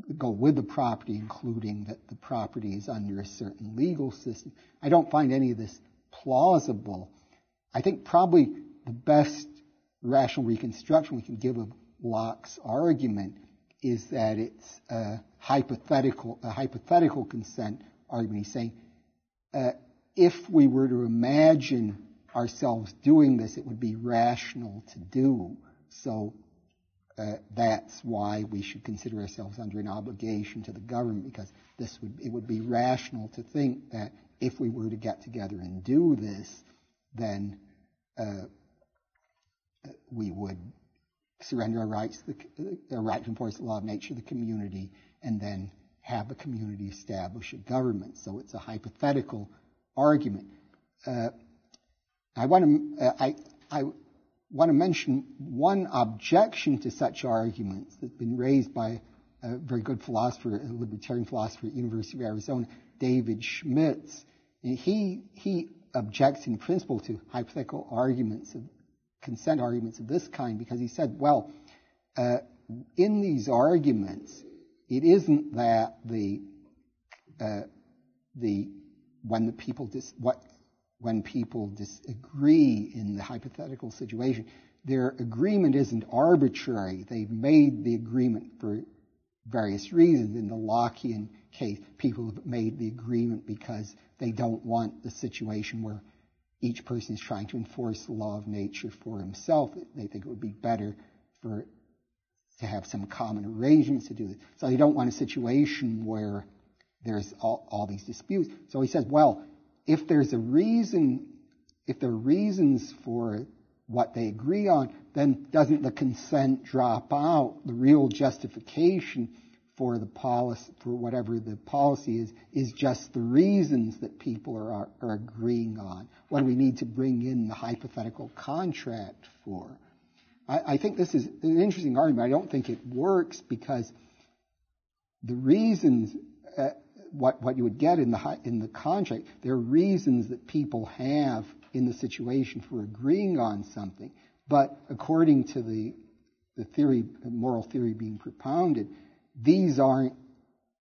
that go with the property, including that the property is under a certain legal system. I don't find any of this plausible. I think probably the best rational reconstruction we can give of Locke's argument is that it's a hypothetical, a hypothetical consent argument. He's saying, uh, if we were to imagine ourselves doing this, it would be rational to do. So uh, that's why we should consider ourselves under an obligation to the government because this would it would be rational to think that if we were to get together and do this, then uh, we would surrender our rights, the, our right to enforce the law of nature, the community, and then have the community establish a government. So it's a hypothetical argument. Uh, I want to uh, I, I want to mention one objection to such arguments that's been raised by a very good philosopher, a libertarian philosopher at the University of Arizona, David Schmidtz. And he he objects in principle to hypothetical arguments of consent arguments of this kind because he said, well, uh, in these arguments, it isn't that the uh, the when the people dis, what when people disagree in the hypothetical situation, their agreement isn't arbitrary. They've made the agreement for various reasons. In the Lockean case, people have made the agreement because they don't want the situation where each person is trying to enforce the law of nature for himself. They think it would be better for to have some common arrangements to do this. So they don't want a situation where there's all, all these disputes. So he says, well, if there's a reason, if there are reasons for what they agree on, then doesn't the consent drop out? The real justification for the policy, for whatever the policy is, is just the reasons that people are, are agreeing on. What do we need to bring in the hypothetical contract for? I, I think this is an interesting argument. I don't think it works because the reasons, uh, what, what you would get in the, in the contract, there are reasons that people have in the situation for agreeing on something. But according to the, the theory, the moral theory being propounded, these aren't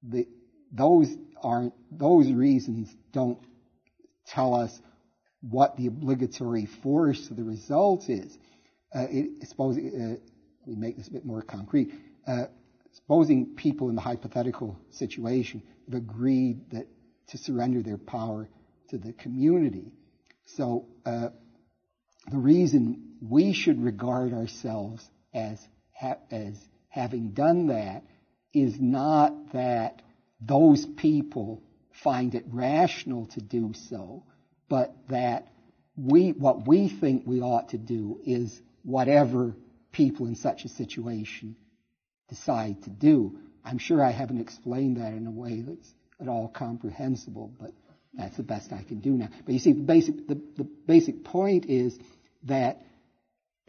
the, those aren't those reasons don't tell us what the obligatory force of the result is. Uh, it, suppose uh, we make this a bit more concrete. Uh, supposing people in the hypothetical situation have agreed that to surrender their power to the community. So uh, the reason we should regard ourselves as ha- as having done that is not that those people find it rational to do so, but that we, what we think we ought to do is whatever people in such a situation decide to do. I'm sure I haven't explained that in a way that's at all comprehensible, but that's the best I can do now. But you see, the basic, the, the basic point is that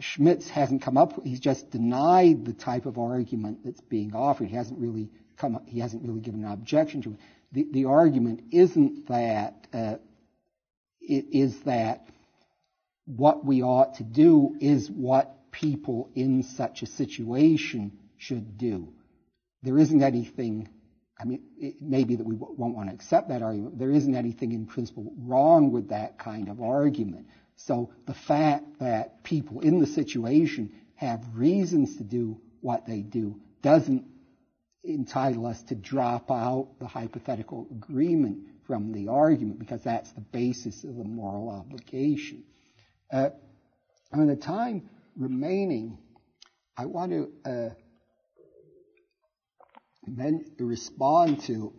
Schmidtz hasn't come up. He's just denied the type of argument that's being offered. He hasn't really come. Up, he hasn't really given an objection to it. The, the argument isn't that uh, it is that what we ought to do is what people in such a situation should do. There isn't anything. I mean, it may be that we won't want to accept that argument. There isn't anything in principle wrong with that kind of argument. So the fact that people in the situation have reasons to do what they do doesn't entitle us to drop out the hypothetical agreement from the argument because that's the basis of the moral obligation. Uh, and the time remaining, I want to uh, respond to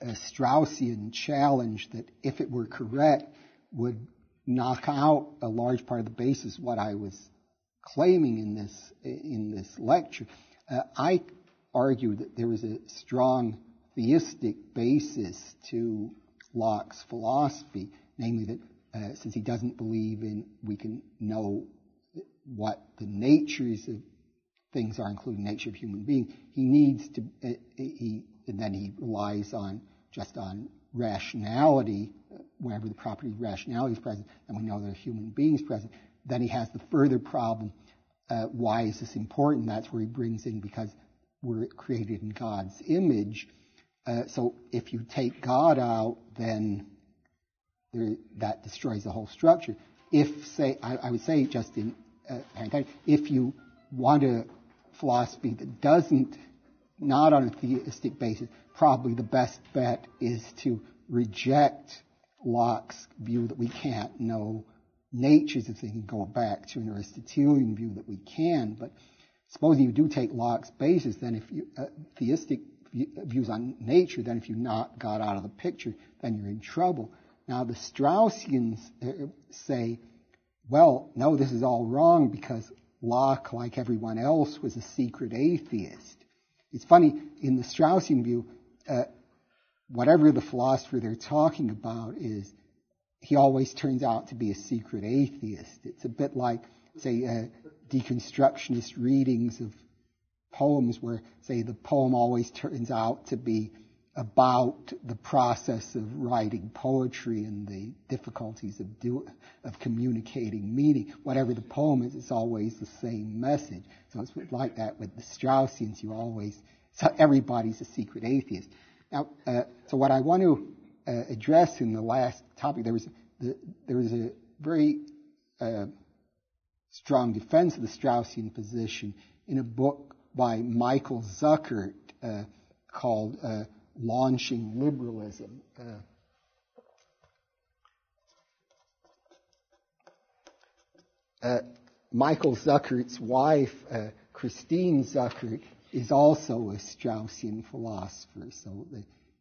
a Straussian challenge that, if it were correct, would knock out a large part of the basis what I was claiming in this in this lecture. Uh, I argue that there is a strong theistic basis to Locke's philosophy, namely that uh, since he doesn't believe in we can know what the natures of things are, including nature of human beings, he needs to uh, he and then he relies on just on rationality. Whenever the property of rationality is present, and we know there are human beings present, then he has the further problem. Uh, why is this important? That's where he brings in because we're created in God's image. Uh, so if you take God out, then there, that destroys the whole structure. If, say, I, I would say just in uh, if you want a philosophy that doesn't, not on a theistic basis, probably the best bet is to reject Locke's view that we can't know natures of things and go back to an Aristotelian view that we can. But supposing you do take Locke's basis, then if you, uh, theistic views on nature, then if you knock God out of the picture, then you're in trouble. Now the Straussians uh, say, well, no, this is all wrong because Locke, like everyone else, was a secret atheist. It's funny, in the Straussian view, uh, whatever the philosopher they're talking about is, he always turns out to be a secret atheist. It's a bit like, say, uh, deconstructionist readings of poems where, say, the poem always turns out to be about the process of writing poetry and the difficulties of do, of communicating meaning. Whatever the poem is, it's always the same message. So it's like that with the Straussians. You always, so everybody's a secret atheist. Now, uh, so what I want to uh, address in the last topic, there was the, there was a very uh, strong defense of the Straussian position in a book by Michael Zuckert uh, called uh, launching liberalism. Uh, Michael Zuckert's wife, Christine Zuckert, is also a Straussian philosopher. So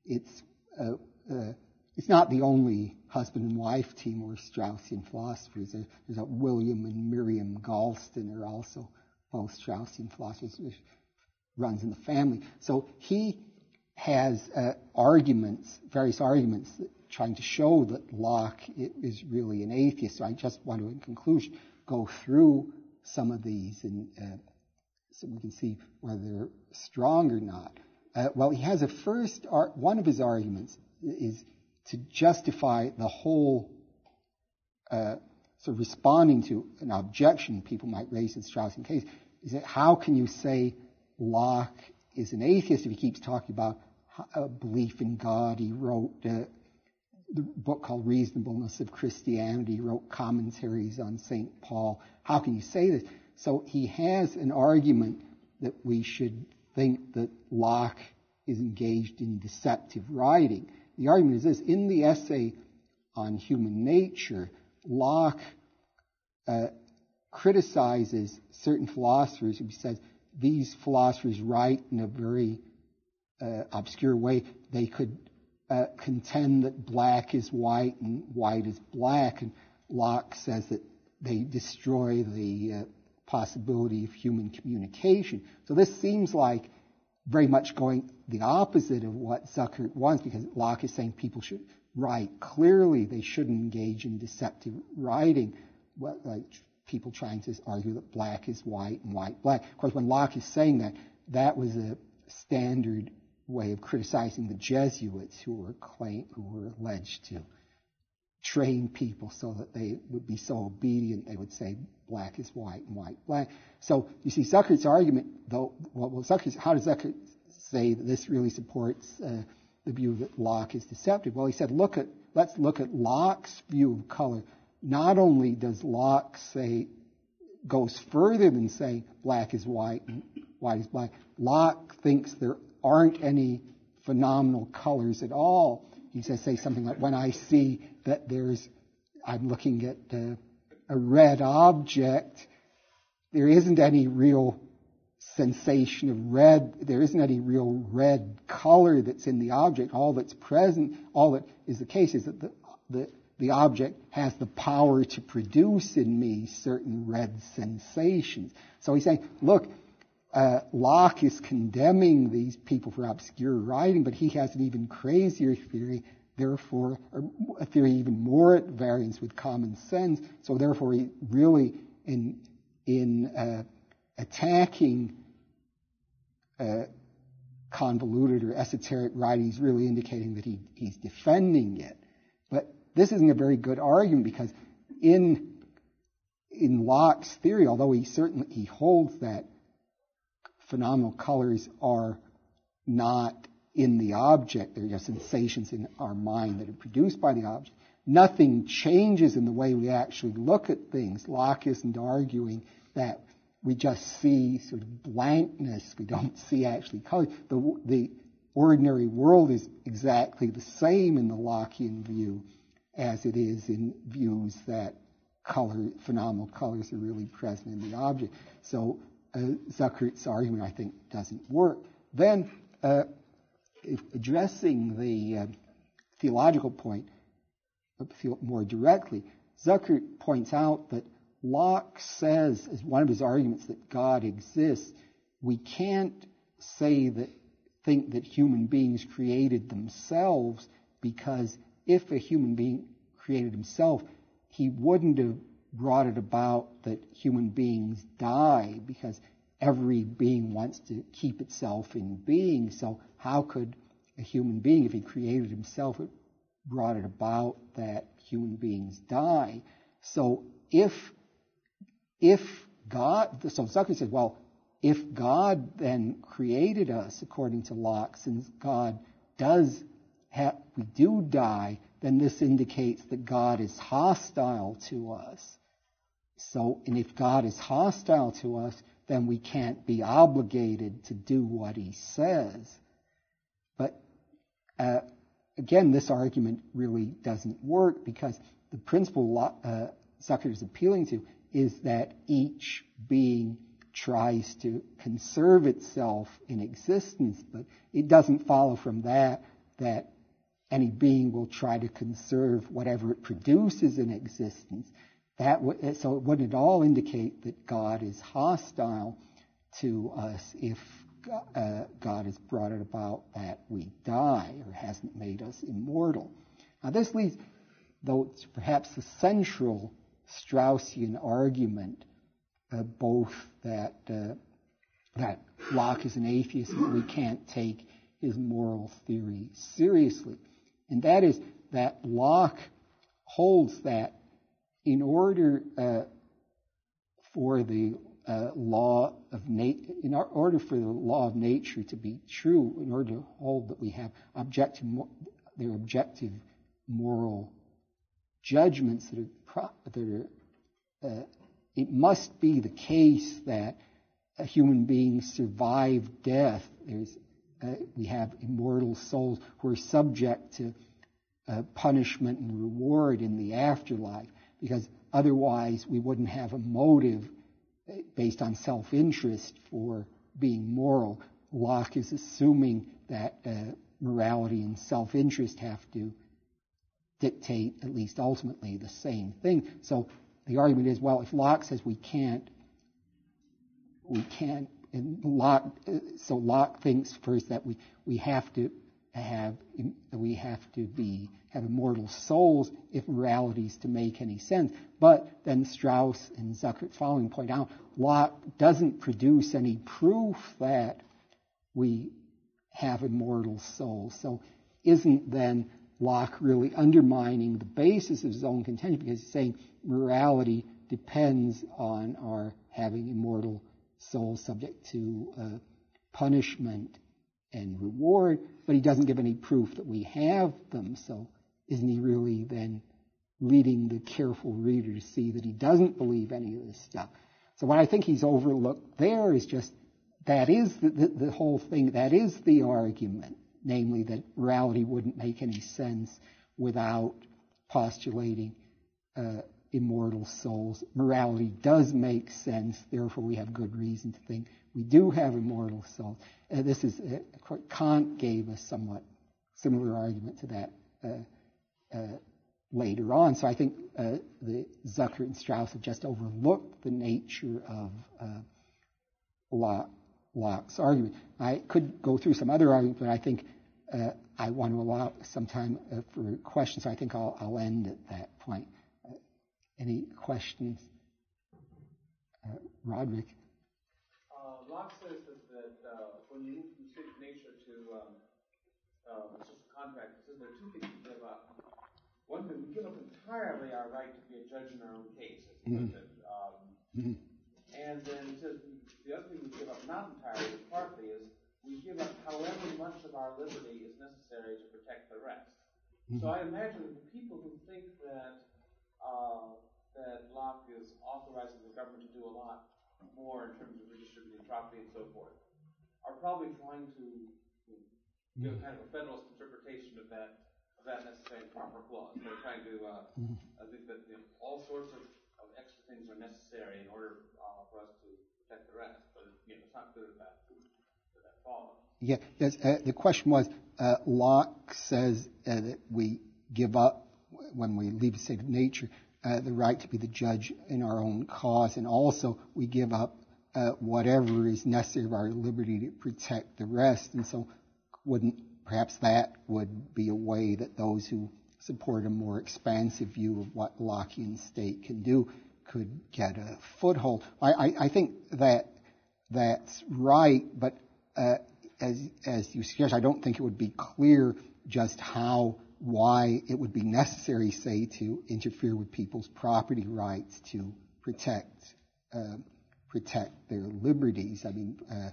it's uh, uh, it's not the only husband and wife team are Straussian philosophers. There's, there's a William and Miriam Galston are also both Straussian philosophers, which runs in the family. So he has uh, arguments, various arguments, trying to show that Locke is really an atheist. So I just want to, in conclusion, go through some of these and uh, so we can see whether they're strong or not. Uh, well, he has a first, ar- one of his arguments is to justify the whole, uh, sort of responding to an objection people might raise in Straussian case, is that how can you say Locke is an atheist if he keeps talking about a belief in God. He wrote uh, the book called Reasonableness of Christianity. He wrote commentaries on St. Paul. How can you say this? So he has an argument that we should think that Locke is engaged in deceptive writing. The argument is this in the essay on human nature, Locke uh, criticizes certain philosophers who says these philosophers write in a very uh, obscure way, they could uh, contend that black is white and white is black. And Locke says that they destroy the uh, possibility of human communication. So this seems like very much going the opposite of what Zuckert wants because Locke is saying people should write clearly. They shouldn't engage in deceptive writing. What, like people trying to argue that black is white and white black. Of course, when Locke is saying that, that was a standard way of criticizing the Jesuits who were claim, who were alleged to train people so that they would be so obedient they would say black is white and white black. So you see Zuckert's argument, though, well, well how does Zuckert say that this really supports uh, the view that Locke is deceptive? Well, he said, look at, let's look at Locke's view of color. Not only does Locke say, goes further than saying black is white and white is black, Locke thinks there aren't any phenomenal colors at all. He says, say something like, when I see that there's, I'm looking at uh, a red object, there isn't any real sensation of red. There isn't any real red color that's in the object. All that's present, all that is the case is that the, the, the object has the power to produce in me certain red sensations. So he's saying, look, uh, Locke is condemning these people for obscure writing, but he has an even crazier theory, therefore, a theory even more at variance with common sense. So therefore, he really, in in uh, attacking uh, convoluted or esoteric writing, he's really indicating that he, he's defending it. But this isn't a very good argument because in in Locke's theory, although he certainly he holds that phenomenal colors are not in the object, they're just sensations in our mind that are produced by the object. Nothing changes in the way we actually look at things. Locke isn't arguing that we just see sort of blankness. We don't see actually color. The, the ordinary world is exactly the same in the Lockean view as it is in views that color, phenomenal colors are really present in the object. So uh, Zuckert's argument, I think, doesn't work. Then, uh, addressing the uh, theological point more directly, Zuckert points out that Locke says, as one of his arguments, that God exists. We can't say that, think that human beings created themselves because if a human being created himself, he wouldn't have brought it about that human beings die because every being wants to keep itself in being. So how could a human being, if he created himself, it brought it about that human beings die? So if if God, so Zucker said, well, if God then created us according to Locke, since God does have, we do die, then this indicates that God is hostile to us. So, and if God is hostile to us, then we can't be obligated to do what he says. But uh, again, this argument really doesn't work because the principle uh, Zucker is appealing to is that each being tries to conserve itself in existence, but it doesn't follow from that that any being will try to conserve whatever it produces in existence. That w- so it wouldn't at all indicate that God is hostile to us if uh, God has brought it about that we die or hasn't made us immortal. Now this leads, though it's perhaps the central Straussian argument, uh, both that uh, that Locke is an atheist and we can't take his moral theory seriously, and that is that Locke holds that in order uh, for the uh, law of nature, in order for the law of nature to be true, in order to hold that we have objective, their objective moral judgments that are, that are uh, it must be the case that a human being survived death. There's, uh, we have immortal souls who are subject to uh, punishment and reward in the afterlife, because otherwise we wouldn't have a motive uh, based on self-interest for being moral. Locke is assuming that uh, morality and self-interest have to dictate, at least ultimately, the same thing. So the argument is, well, if Locke says we can't, we can't, and Locke, so Locke thinks first that we, we have to have, we have to be, have immortal souls if morality is to make any sense. But then Strauss and Zuckert following point out, Locke doesn't produce any proof that we have immortal souls. So isn't then Locke really undermining the basis of his own contention because he's saying morality depends on our having immortal souls subject to uh, punishment and reward, but he doesn't give any proof that we have them. So isn't he really then leading the careful reader to see that he doesn't believe any of this stuff? So what I think he's overlooked there is just that is the, the, the whole thing, that is the argument namely that morality wouldn't make any sense without postulating uh, immortal souls. Morality does make sense, therefore we have good reason to think we do have immortal souls. Uh, this is uh, Kant gave a somewhat similar argument to that uh, uh later on. So I think uh, the Zucker and Strauss have just overlooked the nature of uh, Locke, Locke's argument. I could go through some other arguments, but I think I want to allow some time for questions. So I think I'll, I'll end at that point. Any questions? Roderick? Locke says that, that uh, when you move from state nature to um, uh, social contract, he says there are two things we give up. One thing, we give up entirely our right to be a judge in our own case. Mm-hmm. Um, mm-hmm. And then he says the other thing we give up, not entirely, but partly, is we give up however much of our liberty is necessary to protect the rest. Mm-hmm. So I imagine that the people who think that uh, that Locke is authorizing the government to do a lot more in terms of redistributing property and so forth, are probably trying to give kind of a federalist interpretation of that of that necessary proper clause. They're trying to, uh, mm-hmm. I think that you know, all sorts of, of extra things are necessary in order uh, for us to protect the rest. But you know, it's not clear that that, that follows. Yeah, yes, uh, the question was uh, Locke says uh, that we give up when we leave the state of nature uh, the right to be the judge in our own cause, and also we give up uh, whatever is necessary of our liberty to protect the rest. And so, wouldn't perhaps that would be a way that those who support a more expansive view of what Lockean state can do could get a foothold. I, I, I think that that's right, but uh, as as you suggest, I don't think it would be clear just how why it would be necessary, say, to interfere with people's property rights to protect uh, protect their liberties. I mean, uh,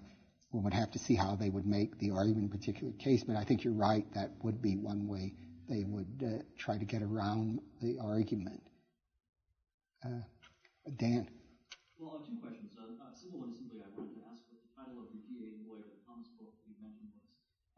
one would have to see how they would make the argument in a particular case, but I think you're right. That would be one way they would uh, try to get around the argument. Uh, Dan. Well, two questions. Uh, uh, simple one is simply I wanted to ask what the title of the D.A. Lloyd Thomas book you mentioned was.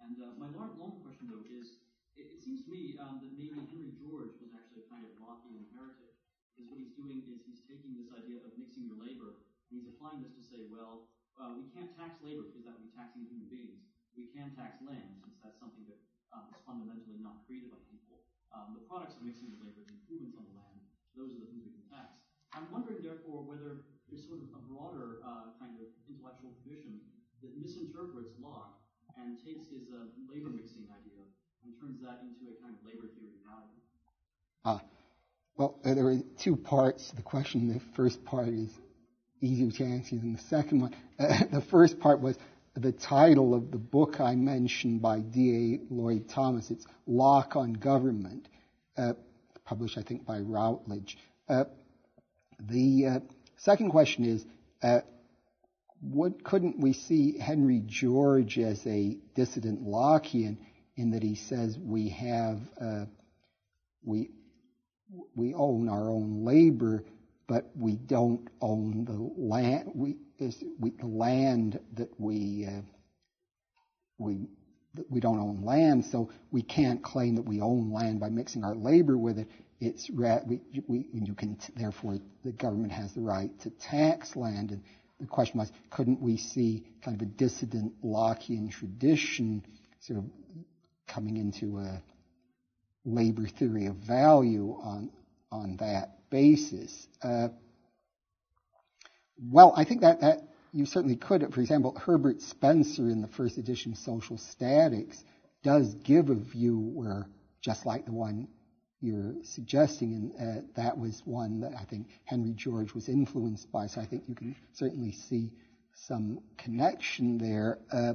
And my long, long question, though, is it, it seems to me um, that maybe Henry George was actually a kind of Lockean heretic, because what he's doing is he's taking this idea of mixing your labor, and he's applying this to say, well, uh, we can't tax labor because that would be taxing human beings. We can tax land, since that's something that um, is fundamentally not created by people. Um, the products of mixing the labor, the improvements on the land, those are the things we can tax. I'm wondering, therefore, whether there's sort of a broader uh, kind of intellectual tradition that misinterprets Locke and takes his uh, labor mixing idea and turns that into a kind of labor theory value? Ah, well, there are two parts to the question. The first part is easier to answer than the second one. Uh, the first part was the title of the book I mentioned by D.A. Lloyd Thomas. It's Locke on Government, uh, published, I think, by Routledge. Uh, the uh, second question is, uh, what, couldn't we see Henry George as a dissident Lockean in that he says we have uh, we we own our own labor, but we don't own the land. We, we the land that we uh, we we don't own land, so we can't claim that we own land by mixing our labor with it. It's we, we you can therefore the government has the right to tax land. And the question was, couldn't we see kind of a dissident Lockean tradition, sort of coming into a labor theory of value on on that basis. Uh, well, I think that, that you certainly could. For example, Herbert Spencer in the first edition of Social Statics does give a view where, just like the one you're suggesting, and uh, that was one that I think Henry George was influenced by. So I think you can certainly see some connection there. Uh,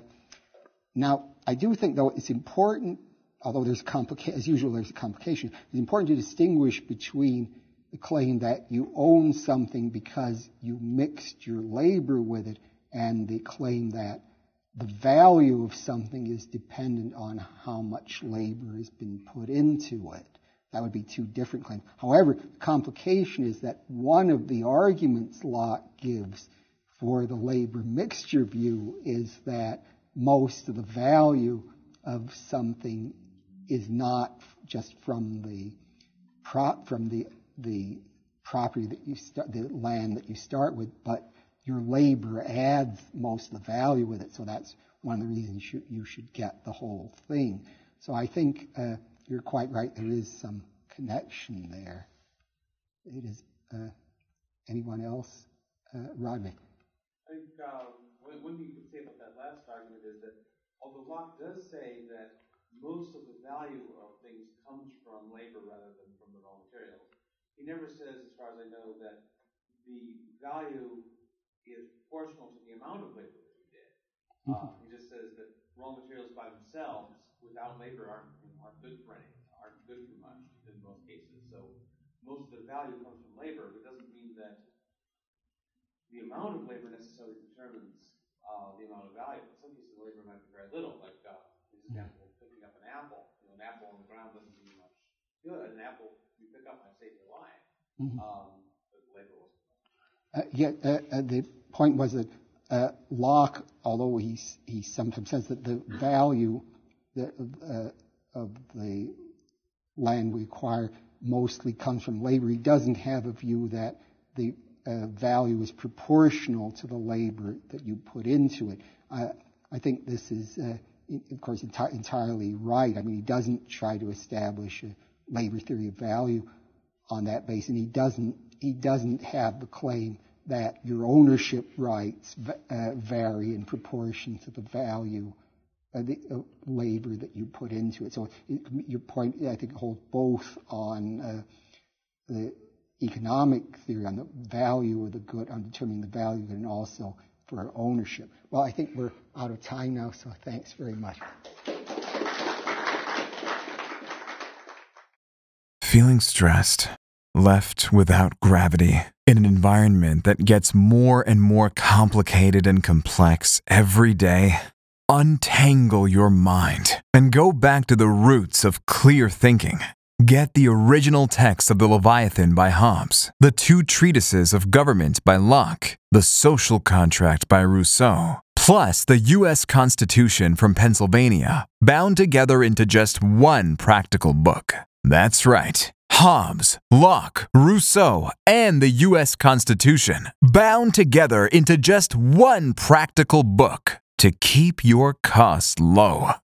now, I do think, though, it's important, although there's complica- as usual, there's a complication. It's important to distinguish between the claim that you own something because you mixed your labor with it, and the claim that the value of something is dependent on how much labor has been put into it. That would be two different claims. However, the complication is that one of the arguments Locke gives for the labor mixture view is that most of the value of something is not just from the prop from the the property that you start, the land that you start with, but your labor adds most of the value with it. So that's one of the reasons you, you should get the whole thing. So I think uh, you're quite right. There is some connection there. It is. Uh, anyone else? Uh, Rodney. I think uh, one thing you could say about that last argument is that although Locke does say that most of the value of things comes from labor rather than from the raw materials, he never says, as far as I know, that the value is proportional to the amount of labor that you did. Mm-hmm. Uh, he just says that raw materials by themselves, without labor, aren't, aren't good for anything, aren't good for much in most cases. So most of the value comes from labor, but it doesn't mean that the amount of labor necessarily determines uh, the amount of value. In some cases, labor might be very little, like uh, example, picking up an apple. You know, an apple on the ground doesn't do much good. An apple you pick up might save your life. Mm-hmm. Um, but labor was uh, yeah, uh, uh, the point was that uh, Locke, although he he sometimes says that the value that, uh, of the land we acquire mostly comes from labor, he doesn't have a view that the uh, value is proportional to the labor that you put into it. I think this is, of course, enti- entirely right. I mean, he doesn't try to establish a labor theory of value on that basis, and he doesn't he doesn't have the claim that your ownership rights uh, vary in proportion to the value of the uh, labor that you put into it. So it, your point, I think, holds both on uh, the economic theory, on the value of the good, on determining the value, and also for ownership. Well, I think we're out of time now, so thanks very much. Feeling stressed? left without gravity in an environment that gets more and more complicated and complex every day. Untangle your mind and go back to the roots of clear thinking. Get the original text of the Leviathan by Hobbes, the two treatises of government by Locke, the social contract by Rousseau, plus the U.S. Constitution from Pennsylvania, bound together into just one practical book. That's right. Hobbes, Locke, Rousseau, and the U.S. Constitution, bound together into just one practical book to keep your costs low.